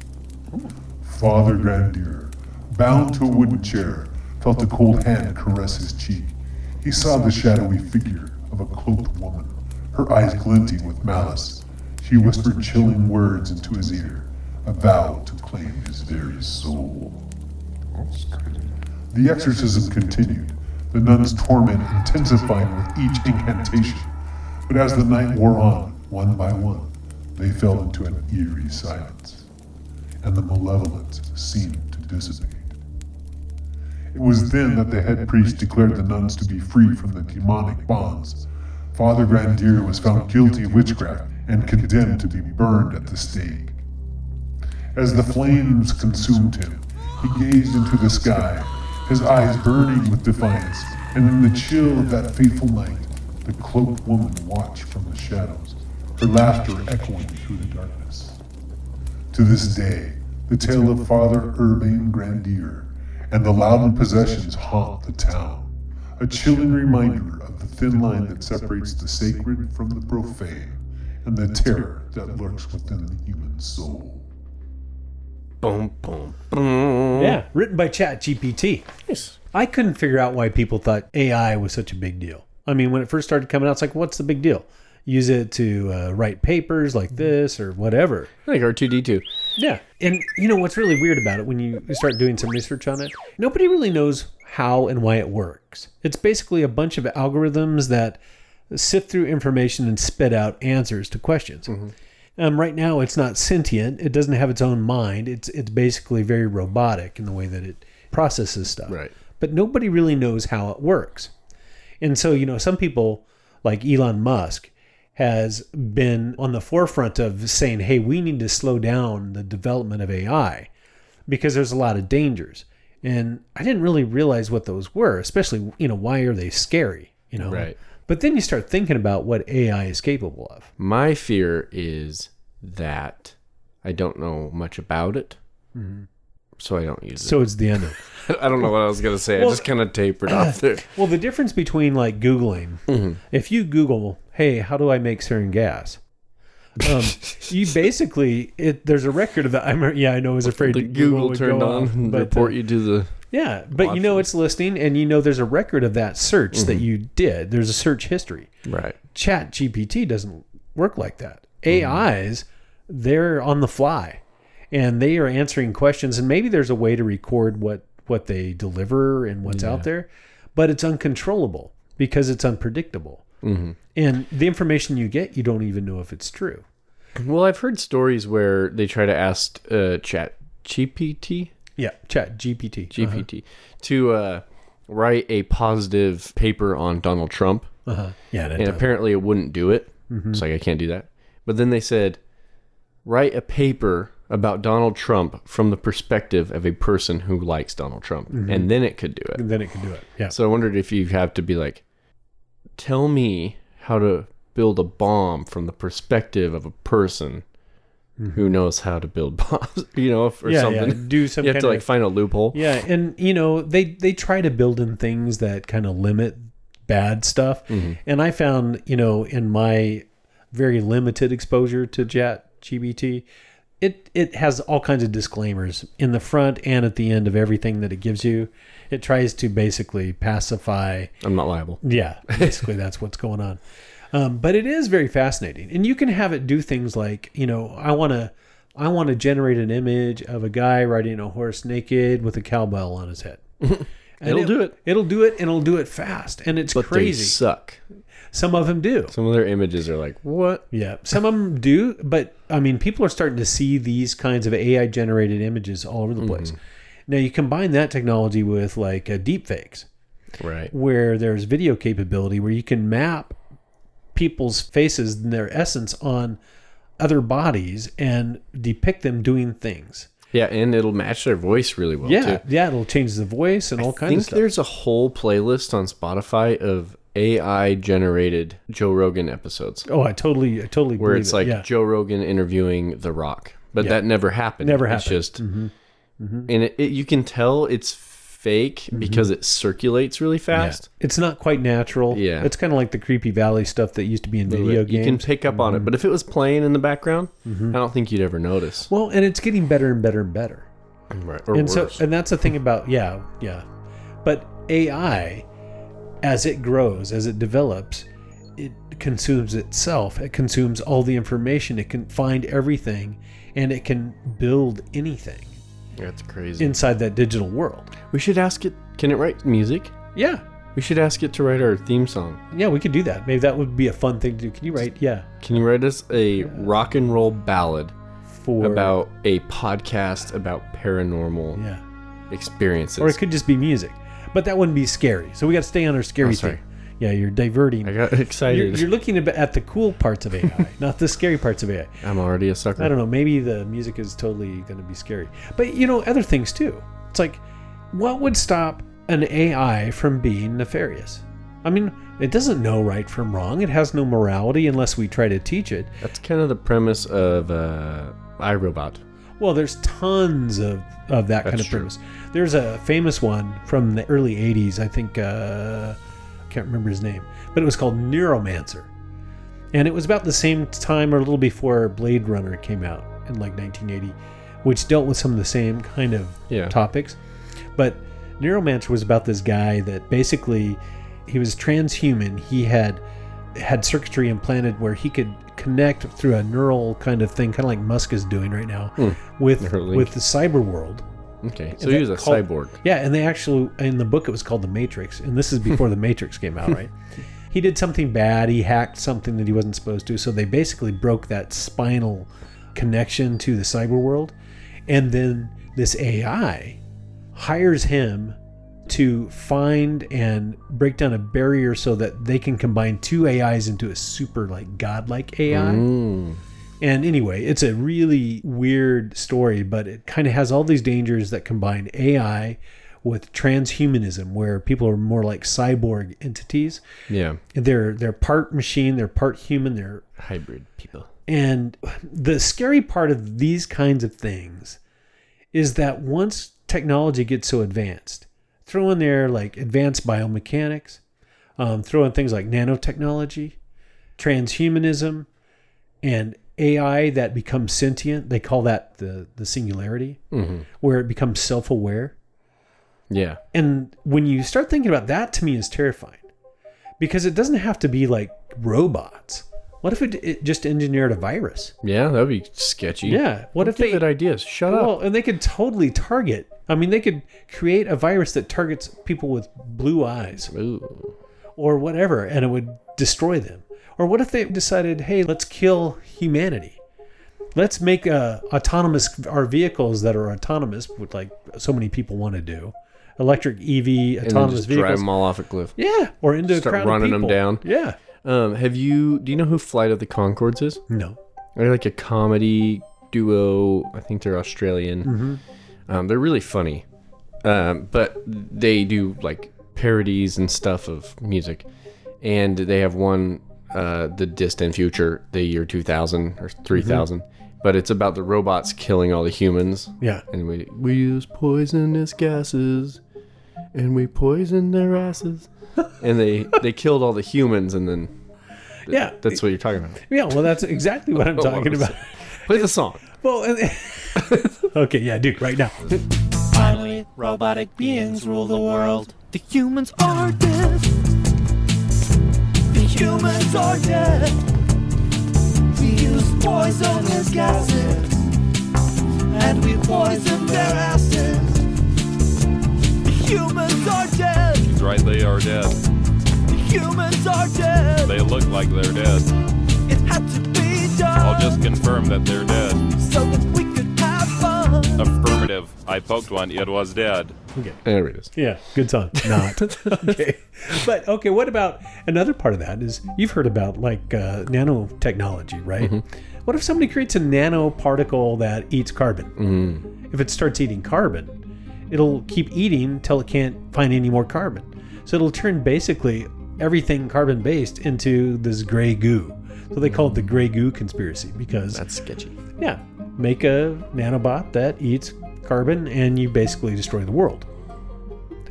S8: Father Grandier, bound to a wooden chair, felt a cold hand caress his cheek. He saw the shadowy figure of a cloaked woman, her eyes glinting with malice. She whispered chilling words into his ear, a vow to claim his very soul. The exorcism continued, the nuns' torment intensifying with each incantation. But as the night wore on, one by one, they fell into an eerie silence, and the malevolence seemed to dissipate. It was then that the head priest declared the nuns to be free from the demonic bonds. Father Grandier was found guilty of witchcraft and condemned to be burned at the stake. As the flames consumed him, he gazed into the sky, his eyes burning with defiance, and in the chill of that fateful night, the cloaked woman watched from the shadows, her laughter echoing through the darkness. To this day, the tale of Father Urbain Grandier and the Loudun possessions haunt the town, a chilling reminder thin line that separates the sacred from the profane, and the terror that lurks within the human soul.
S1: Boom, boom, boom.
S2: Yeah, written by Chat GPT.
S1: Nice.
S2: I couldn't figure out why people thought AI was such a big deal. I mean, when it first started coming out, it's like, what's the big deal? Use it to uh, write papers like this or whatever.
S1: Like R2D2.
S2: Yeah. And you know what's really weird about it when you start doing some research on it? Nobody really knows how and why it works. It's basically a bunch of algorithms that sift through information and spit out answers to questions. Um, right now, it's not sentient. It doesn't have its own mind. It's it's basically very robotic in the way that it processes stuff.
S1: Right.
S2: But nobody really knows how it works. And so, you know, some people like Elon Musk has been on the forefront of saying, hey, we need to slow down the development of AI because there's a lot of dangers. And I didn't really realize what those were, especially, you know, why are they scary? You know?
S1: Right.
S2: But then you start thinking about what AI is capable of.
S1: My fear is that I don't know much about it, mm-hmm. so I don't use it.
S2: So it's the end of it.
S1: I don't know what I was gonna say. I just kind of tapered off there.
S2: Well, the difference between like Googling, mm-hmm. if you Google, hey, how do I make sarin gas? Um, you basically, it, there's a record of that. I'm, yeah, I know I was afraid
S1: The
S2: Google
S1: Google turned on and
S2: but, uh,
S1: report you to the.
S2: Yeah, but you know it's listening, and you know there's a record of that search that you did. There's a search history.
S1: Right.
S2: Chat GPT doesn't work like that. AIs, they're on the fly, and they are answering questions. And maybe there's a way to record what what they deliver and what's out there, but it's uncontrollable because it's unpredictable. And the information you get, you don't even know if it's true.
S1: Well, I've heard stories where they try to ask uh, Chat GPT,
S2: Yeah, Chat GPT.
S1: GPT, to uh, write a positive paper on Donald Trump,
S2: Uh-huh. Yeah,
S1: and
S2: does.
S1: apparently it wouldn't do it. It's like I can't do that. But then they said, write a paper about Donald Trump from the perspective of a person who likes Donald Trump, and then it could do it.
S2: and then it can do it. Yeah.
S1: So I wondered if you have to be like, tell me how to build a bomb from the perspective of a person who knows how to build bombs, you know, or
S2: Mm-hmm. yeah,
S1: something.
S2: yeah. Do some
S1: you have to like
S2: of
S1: find a loophole.
S2: Yeah, and you know they they try to build in things that kind of limit bad stuff, and I found you know in my very limited exposure to Chat GPT, it it has all kinds of disclaimers in the front and at the end of everything that it gives you. It tries to basically pacify
S1: I'm not liable.
S2: yeah, basically that's what's going on. Um, but it is very fascinating, and you can have it do things like, you know, I want to, I want to generate an image of a guy riding a horse naked with a cowbell on his head. And
S1: It'll do it.
S2: It'll do it, and it'll do it fast, and it's
S1: But
S2: crazy.
S1: they suck.
S2: Some of them do.
S1: Some of their images are like, what?
S2: Yeah, some of them do, but I mean, people are starting to see these kinds of AI generated images all over the place. Now, you combine that technology with like uh, deep fakes,
S1: Right.
S2: where there's video capability where you can map people's faces and their essence on other bodies and depict them doing things.
S1: Yeah, and it'll match their voice really well
S2: Yeah,
S1: too.
S2: yeah, it'll change the voice and all
S1: I
S2: kinds
S1: think
S2: of stuff.
S1: there's a whole playlist on Spotify of AI generated Joe Rogan episodes
S2: Oh, I totally, I totally
S1: where it's
S2: it.
S1: like
S2: yeah.
S1: Joe Rogan interviewing The Rock, but
S2: Yeah.
S1: that never happened.
S2: Never
S1: It's
S2: happened. Mm-hmm.
S1: just, and it, it, you can tell it's fake because it circulates really fast.
S2: It's not quite natural.
S1: Yeah.
S2: it's kind of like the creepy valley stuff that used to be in video
S1: you
S2: games.
S1: You can pick up on it, but if it was playing in the background,
S2: Mm-hmm.
S1: I don't think you'd ever notice.
S2: well, and it's getting better and better and better.
S1: Right. Or
S2: and
S1: worse.
S2: so and that's the thing about yeah yeah but ai as it grows as it develops it consumes itself it consumes all the information it can find everything and it can build anything
S1: That's crazy.
S2: inside that digital world
S1: we should ask it. Can it write music?
S2: yeah
S1: We should ask it to write our theme song.
S2: yeah we could do that maybe that would be a fun thing to do can you write yeah
S1: Can you write us a rock and roll ballad
S2: for
S1: about a podcast about paranormal
S2: yeah
S1: experiences?
S2: or it could just be music but that wouldn't be scary so we got to stay on our scary
S1: Oh,
S2: thing yeah you're diverting
S1: I got
S2: you're,
S1: excited.
S2: you're looking at at the cool parts of AI, not the scary parts of AI.
S1: I'm already a sucker.
S2: I don't know. Maybe the music is totally going to be scary, but you know, other things too. It's like, what would stop an AI from being nefarious? I mean, it doesn't know right from wrong. It has no morality unless we try to teach it.
S1: That's kind of the premise of uh, iRobot.
S2: Well, there's tons of, of that kind
S1: That's
S2: of
S1: true.
S2: premise. There's a famous one from the early 80s. I think, uh, I can't remember his name, but it was called Neuromancer. And it was about the same time or a little before Blade Runner came out in like 1980, which dealt with some of the same kind of
S1: Yeah.
S2: topics. But Neuromancer was about this guy that basically he was transhuman. He had had circuitry implanted where he could connect through a neural kind of thing, kind of like Musk is doing right now, hmm.
S1: with
S2: with the cyber world.
S1: Okay, so he was a
S2: called-
S1: cyborg.
S2: Yeah, and they actually in the book it was called The Matrix, and this is before The Matrix came out, right? He did something bad. He hacked something that he wasn't supposed to, so they basically broke that spinal connection to the cyber world, and then this AI hires him to find and break down a barrier so that they can combine two AIs into a super like godlike AI.
S1: Mm.
S2: And anyway, it's a really weird story, but it kind of has all these dangers that combine AI with transhumanism, where people are more like cyborg entities.
S1: Yeah,
S2: They're they're part machine, they're part human, they're
S1: hybrid people.
S2: and the scary part of these kinds of things is that once technology gets so advanced, throw in there like advanced biomechanics, um, throw in things like nanotechnology, transhumanism, and AI that becomes sentient. They call that the the singularity, where it becomes self aware.
S1: Yeah,
S2: And when you start thinking about that, to me is terrifying because it doesn't have to be like robots. What if it, it just engineered a virus?
S1: yeah, that'd be sketchy.
S2: Yeah. What if
S1: Don't give
S2: they
S1: it ideas? Shut up
S2: well,
S1: up.
S2: and they could totally target. I mean, they could create a virus that targets people with blue eyes
S1: Ooh.
S2: or whatever, and it would destroy them. Or what if they decided, hey, let's kill humanity? Let's make uh, autonomous our vehicles that are autonomous, like so many people want to do, electric EV
S1: And
S2: autonomous
S1: just drive them all off a cliff.
S2: Yeah, or into
S1: Start
S2: a crowd
S1: running
S2: people.
S1: down.
S2: Yeah.
S1: Um, have you? Do you know who Flight of the Conchords is?
S2: No.
S1: They're like a comedy duo. I think they're Australian.
S2: Mm-hmm.
S1: Um, they're really funny, um, but they do like parodies and stuff of music. And they have one, uh, the distant future, the year 2000 or 3000. But it's about the robots killing all the humans.
S2: Yeah.
S1: And we we use poisonous gases, and we poison their asses. And they they killed all the humans, and then
S2: Yeah.
S1: that's what you're talking about.
S2: Yeah. Well, that's exactly what I'm talking
S1: was
S2: about.
S1: it? Play the song.
S2: Well, and- okay, yeah, dude, right now.
S5: Finally, robotic beings rule the world. The humans are dead. The humans are dead. We use poisonous gases. And we poison their asses. The humans are dead.
S9: He's right, they are dead.
S5: Humans are dead.
S9: They look like they're dead.
S5: It had to be done.
S9: I'll just confirm that they're dead.
S5: so that we could have fun.
S9: Affirmative. I poked one, it was dead.
S2: Okay.
S1: There it is.
S2: Yeah, good song. Not. okay. But okay, what about another part of that is you've heard about like uh, nanotechnology, right? What if somebody creates a nanoparticle that eats carbon? If it starts eating carbon, it'll keep eating until it can't find any more carbon. So it'll turn basically everything carbon based into this gray goo. So they call it the gray goo conspiracy because
S1: That's sketchy.
S2: yeah, make a nanobot that eats carbon and you basically destroy the world.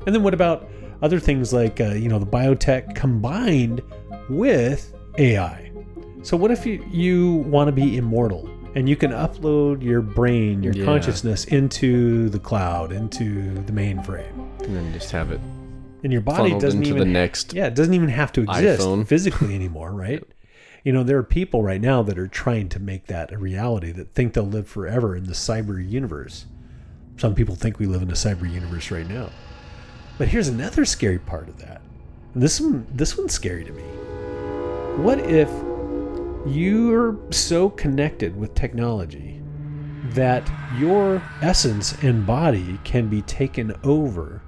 S2: And then what about other things like uh, you know the biotech combined with AI? So what if you, you want to be immortal and you can upload your brain, your
S1: Yeah.
S2: consciousness into the cloud, into the mainframe,
S1: And then just have it
S2: and your body doesn't even
S1: the next.
S2: yeah, it doesn't even have to exist
S1: iPhone.
S2: physically anymore, right? You know, there are people right now that are trying to make that a reality that think they'll live forever in the cyber universe. Some people think we live in a cyber universe right now. But here's another scary part of that. And this one this one's scary to me. What if you're so connected with technology that your essence and body can be taken over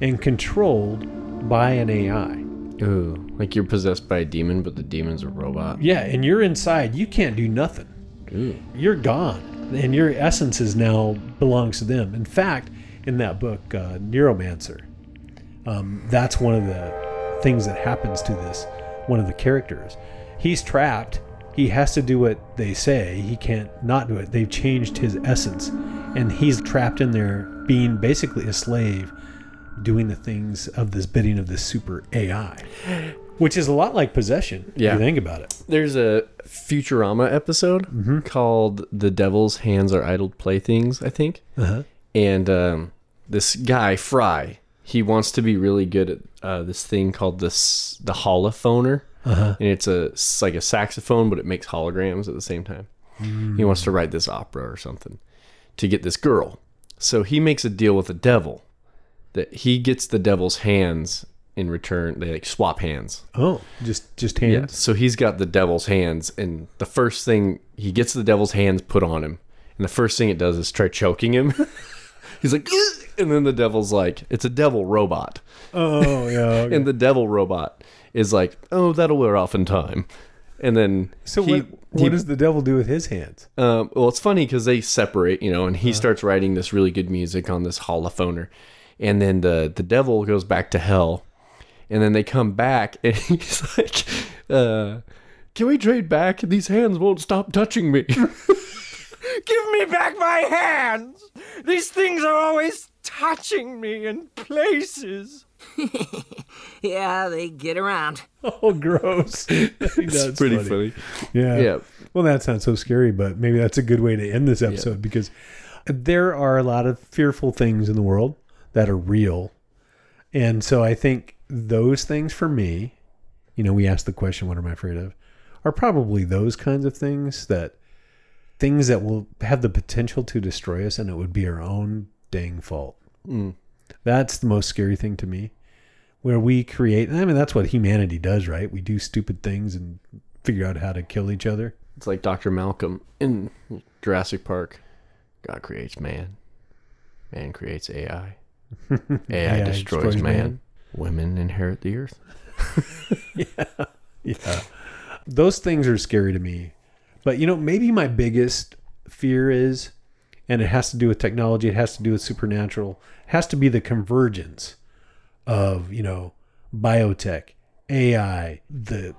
S2: and controlled by an AI.
S1: Ooh, like you're possessed by a demon, but the demon's a robot.
S2: Yeah, and you're inside. You can't do nothing.
S1: Ooh.
S2: You're gone, and your essence is now belongs to them. In fact, in that book, uh, Neuromancer, um, that's one of the things that happens to this one of the characters. He's trapped. He has to do what they say. He can't not do it. They've changed his essence, and he's trapped in there, being basically a slave doing the things of this bidding of this super AI, which is a lot like possession. If
S1: Yeah.
S2: you think about it.
S1: There's a Futurama episode called "The Devil's Hands Are Idle Playthings," I think.
S2: Uh-huh.
S1: And um, this guy Fry, he wants to be really good at uh, this thing called this the holophoner,
S2: Uh-huh.
S1: and it's a it's like a saxophone, but it makes holograms at the same time. He wants to write this opera or something to get this girl. So he makes a deal with the devil that he gets the devil's hands in return. They like swap hands.
S2: Oh, just just hands. Yeah.
S1: So he's got the devil's hands, and the first thing he gets the devil's hands put on him, and the first thing it does is try choking him. he's like, "Ugh!" and then the devil's like, it's a devil robot,
S2: Oh yeah. okay.
S1: and the devil robot is like, oh, that'll wear off in time. And then
S2: so
S1: he-
S2: what? What
S1: he-
S2: does the devil do with his hands?
S1: um, well, it's funny because they separate, you know, and he starts writing this really good music on this holophoner, and then the the devil goes back to hell, and then they come back, and he's like, uh, "Can we trade back? These hands won't stop touching me."
S10: Give me back my hands! These things are always touching me in places.
S11: Yeah, they get around.
S2: Oh, gross. that's
S1: it's pretty funny.
S2: Yeah.
S1: Yeah.
S2: Well, that sounds so scary, but maybe that's a good way to end this episode because there are a lot of fearful things in the world that are real. And so I think those things for me, you know, we asked the question, what am I afraid of? Are probably those kinds of things that things that will have the potential to destroy us and it would be our own dang fault.
S1: Mm.
S2: That's the most scary thing to me. Where we create, I mean, that's what humanity does, right? We do stupid things and figure out how to kill each other.
S1: It's like Dr. Malcolm in Jurassic Park. God creates man. Man creates AI. AI, destroys, man. Women inherit the earth.
S2: Yeah. Those things are scary to me. But, you know, maybe my biggest fear is, and it has to do with technology, it has to do with supernatural, it has to be the convergence of, you know, biotech, AI, the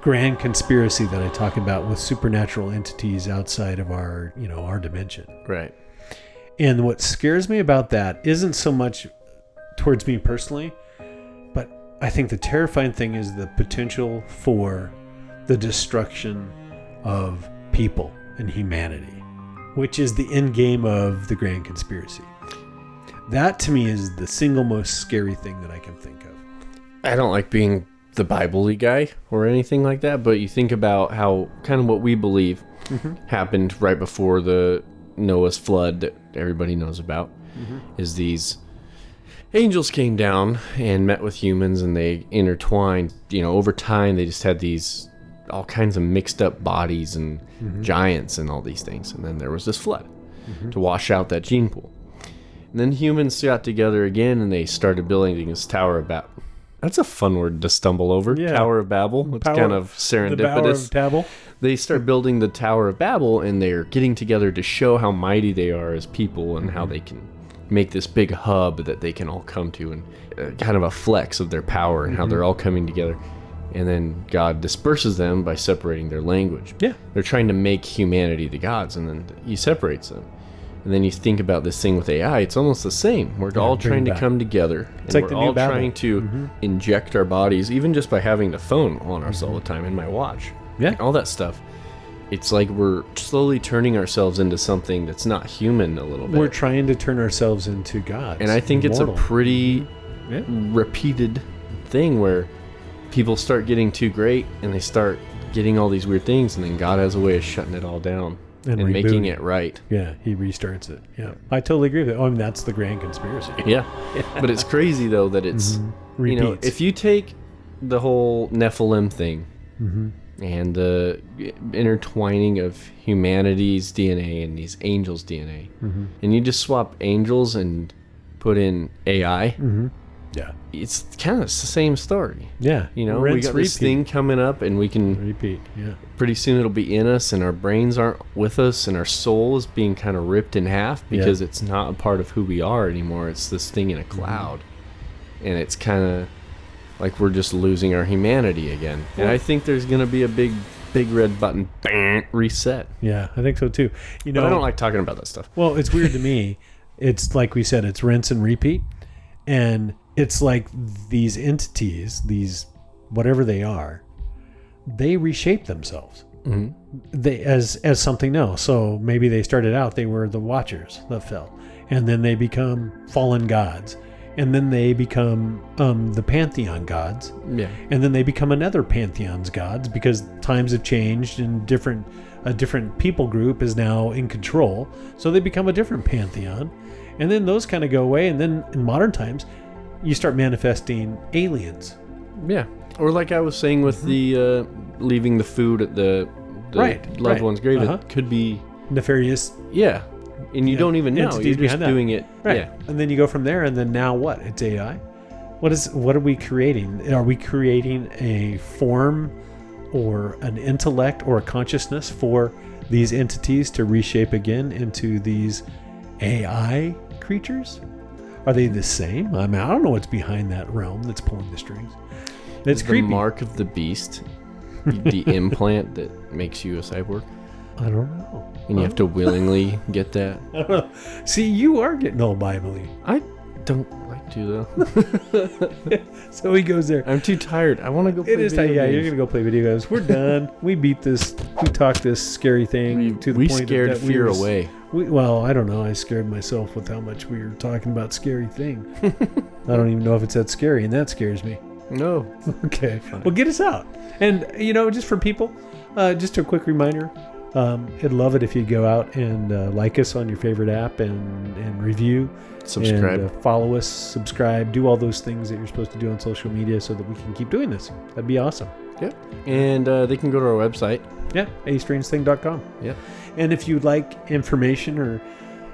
S2: grand conspiracy that I talk about with supernatural entities outside of our, you know, our dimension.
S1: Right.
S2: And what scares me about that isn't so much towards me personally, but I think the terrifying thing is the potential for the destruction of people and humanity, which is the end game of the grand conspiracy. That to me is the single most scary thing that I can think of.
S1: I don't like being the Bible guy or anything like that, but you think about how kind of what we believe mm-hmm. happened right before the Noah's flood that everybody knows about mm-hmm. is these angels came down and met with humans and they intertwined. You know, over time they just had these all kinds of mixed up bodies and mm-hmm. giants and all these things. And then there was this flood mm-hmm. to wash out that gene pool. And then humans got together again and they started building this Tower of Babel. That's a fun word to stumble over.
S2: Yeah.
S1: Tower of Babel. It's
S2: Power-
S1: kind of serendipitous.
S2: The Bower of
S1: serendipitous. They start building the Tower of Babel and they're getting together to show how mighty they are as people and how mm-hmm. they can make this big hub that they can all come to and uh, kind of a flex of their power and how mm-hmm. they're all coming together. And then God disperses them by separating their language.
S2: Yeah.
S1: They're trying to make humanity the gods and then he separates them. And then you think about this thing with AI, it's almost the same. We're all
S2: bring
S1: trying to
S2: back.
S1: come together.
S2: It's
S1: and
S2: like
S1: we're
S2: the new
S1: all
S2: Babel.
S1: trying to mm-hmm. inject our bodies, even just by having the phone on us all the time in my watch.
S2: Yeah.
S1: All that stuff. It's like we're slowly turning ourselves into something that's not human a little bit.
S2: We're trying to turn ourselves into gods.
S1: and I think it's a pretty
S2: Yeah.
S1: repeated thing where people start getting too great and they start getting all these weird things and then God has a way of shutting it all down
S2: And
S1: and, making it right.
S2: Yeah, he restarts it. Yeah, I totally agree with that. Oh, I mean, that's the grand conspiracy.
S1: Yeah. But it's crazy though that it's you know, if you take the whole Nephilim thing
S2: Mm-hmm.
S1: And the intertwining of humanity's DNA and these angels' DNA,
S2: Mm-hmm.
S1: and you just swap angels and put in AI,
S2: Mm-hmm. Yeah,
S1: it's kind of the same story.
S2: yeah.
S1: You know, we
S2: Rinse,
S1: got this thing coming up, and we can
S2: Repeat. Yeah.
S1: pretty soon it'll be in us, and our brains aren't with us, and our soul is being kind of ripped in half
S2: Yeah.
S1: because it's not a part of who we are anymore. It's this thing in a
S2: Mm-hmm.
S1: cloud, and it's kind of like we're just losing our humanity again. And I think there's gonna be a big, big red button bang, reset.
S2: Yeah, I think so too. You know,
S1: But I don't like talking about that stuff.
S2: Well, it's weird to me. It's like we said, it's rinse and repeat. And it's like these entities, these whatever they are, they reshape themselves.
S1: Mhm.
S2: They as as something else. So maybe they started out they were the Watchers that fell, and then they become fallen gods, and then they become um, the pantheon gods,
S1: Yeah.
S2: and then they become another pantheon's gods because times have changed and different a different people group is now in control so they become a different pantheon and then those kind of go away and then in modern times you start manifesting aliens
S1: Yeah. Or like I was saying with the uh, leaving the food at the, the
S2: Mm-hmm. Right,
S1: loved
S2: right.
S1: one's grave,
S2: Uh-huh.
S1: it could be
S2: nefarious
S1: yeah, and you
S2: yeah,
S1: don't even know.
S2: entities
S1: You're just
S2: that.
S1: doing it.
S2: right.
S1: Yeah.
S2: and then you go from there and then now what? It's ai what is what are we creating? Are we creating a form or an intellect or a consciousness for these entities to reshape again into these ai creatures? Are they the same? I mean i don't know what's behind that realm that's pulling the strings. It's
S1: the
S2: creepy.
S1: mark of the beast, the implant that makes you a cyborg,
S2: i don't know
S1: and you have to willingly get that.
S2: I don't know. see you are getting all biblically
S1: I don't like to though.
S2: so he goes there
S1: I'm too tired. I want to go. Play
S2: It is time. Yeah, you're gonna go play video games. We're done. we beat this. We talked this scary thing
S1: We-
S2: to the
S1: we
S2: point
S1: scared
S2: that we
S1: fear away.
S2: We, well, I don't know. I scared myself with how much we were talking about scary thing. I don't even know if it's that scary, and that scares me.
S1: No.
S2: Okay. Well, get us out. And you know, just for people, uh, just a quick reminder. Um, I'd love it if you'd go out and uh, like us on your favorite app and and review,
S1: Subscribe.
S2: and, uh, follow us, subscribe, do all those things that you're supposed to do on social media, so that we can keep doing this. That'd be awesome.
S1: Yep. And uh, they can go to our website.
S2: Yeah, astrangething.com.
S1: Yep.
S2: And if you'd like information or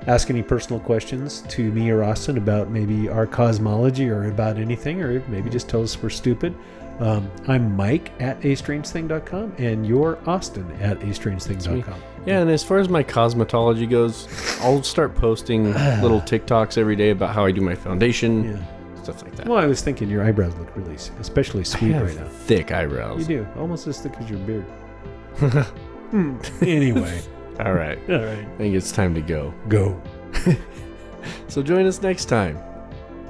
S2: ask any personal questions to me or Austin about maybe our cosmology or about anything, or maybe just tell us we're stupid, um, I'm Mike at astrangething.com and you're Austin at astrangething.com.
S1: Yeah, and as far as my cosmetology goes, I'll start posting little TikToks every day about how I do my foundation,
S2: Yeah.
S1: stuff like that.
S2: Well, I was thinking your eyebrows look really, especially sweet right now.
S1: thick eyebrows.
S2: You do, almost as thick as your beard. Hmm. Anyway,
S1: All right.
S2: all right,
S1: I think it's time to go.
S2: go.
S1: So join us next time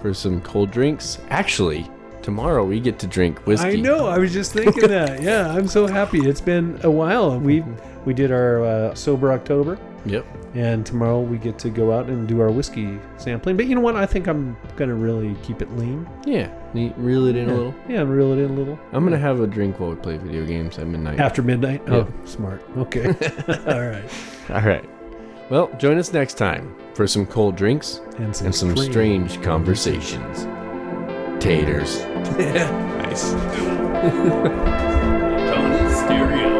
S1: for some cold drinks. Actually, tomorrow we get to drink whiskey.
S2: I know. I was just thinking that. Yeah, I'm so happy. It's been a while. We we did our uh, sober October,
S1: Yep.
S2: and tomorrow we get to go out and do our whiskey sampling. But you know what? I think I'm gonna really keep it lean.
S1: Yeah. You reel it in
S2: yeah.
S1: a little.
S2: Yeah, reel it in a little.
S1: I'm gonna have a drink while we play video games at midnight.
S2: After midnight.
S1: Yeah.
S2: Oh, smart. Okay. All right.
S1: All right. Well, join us next time for some cold drinks
S2: And some,
S1: and some
S2: strange-
S1: strange conversations. Taters. nice. Tony stereo.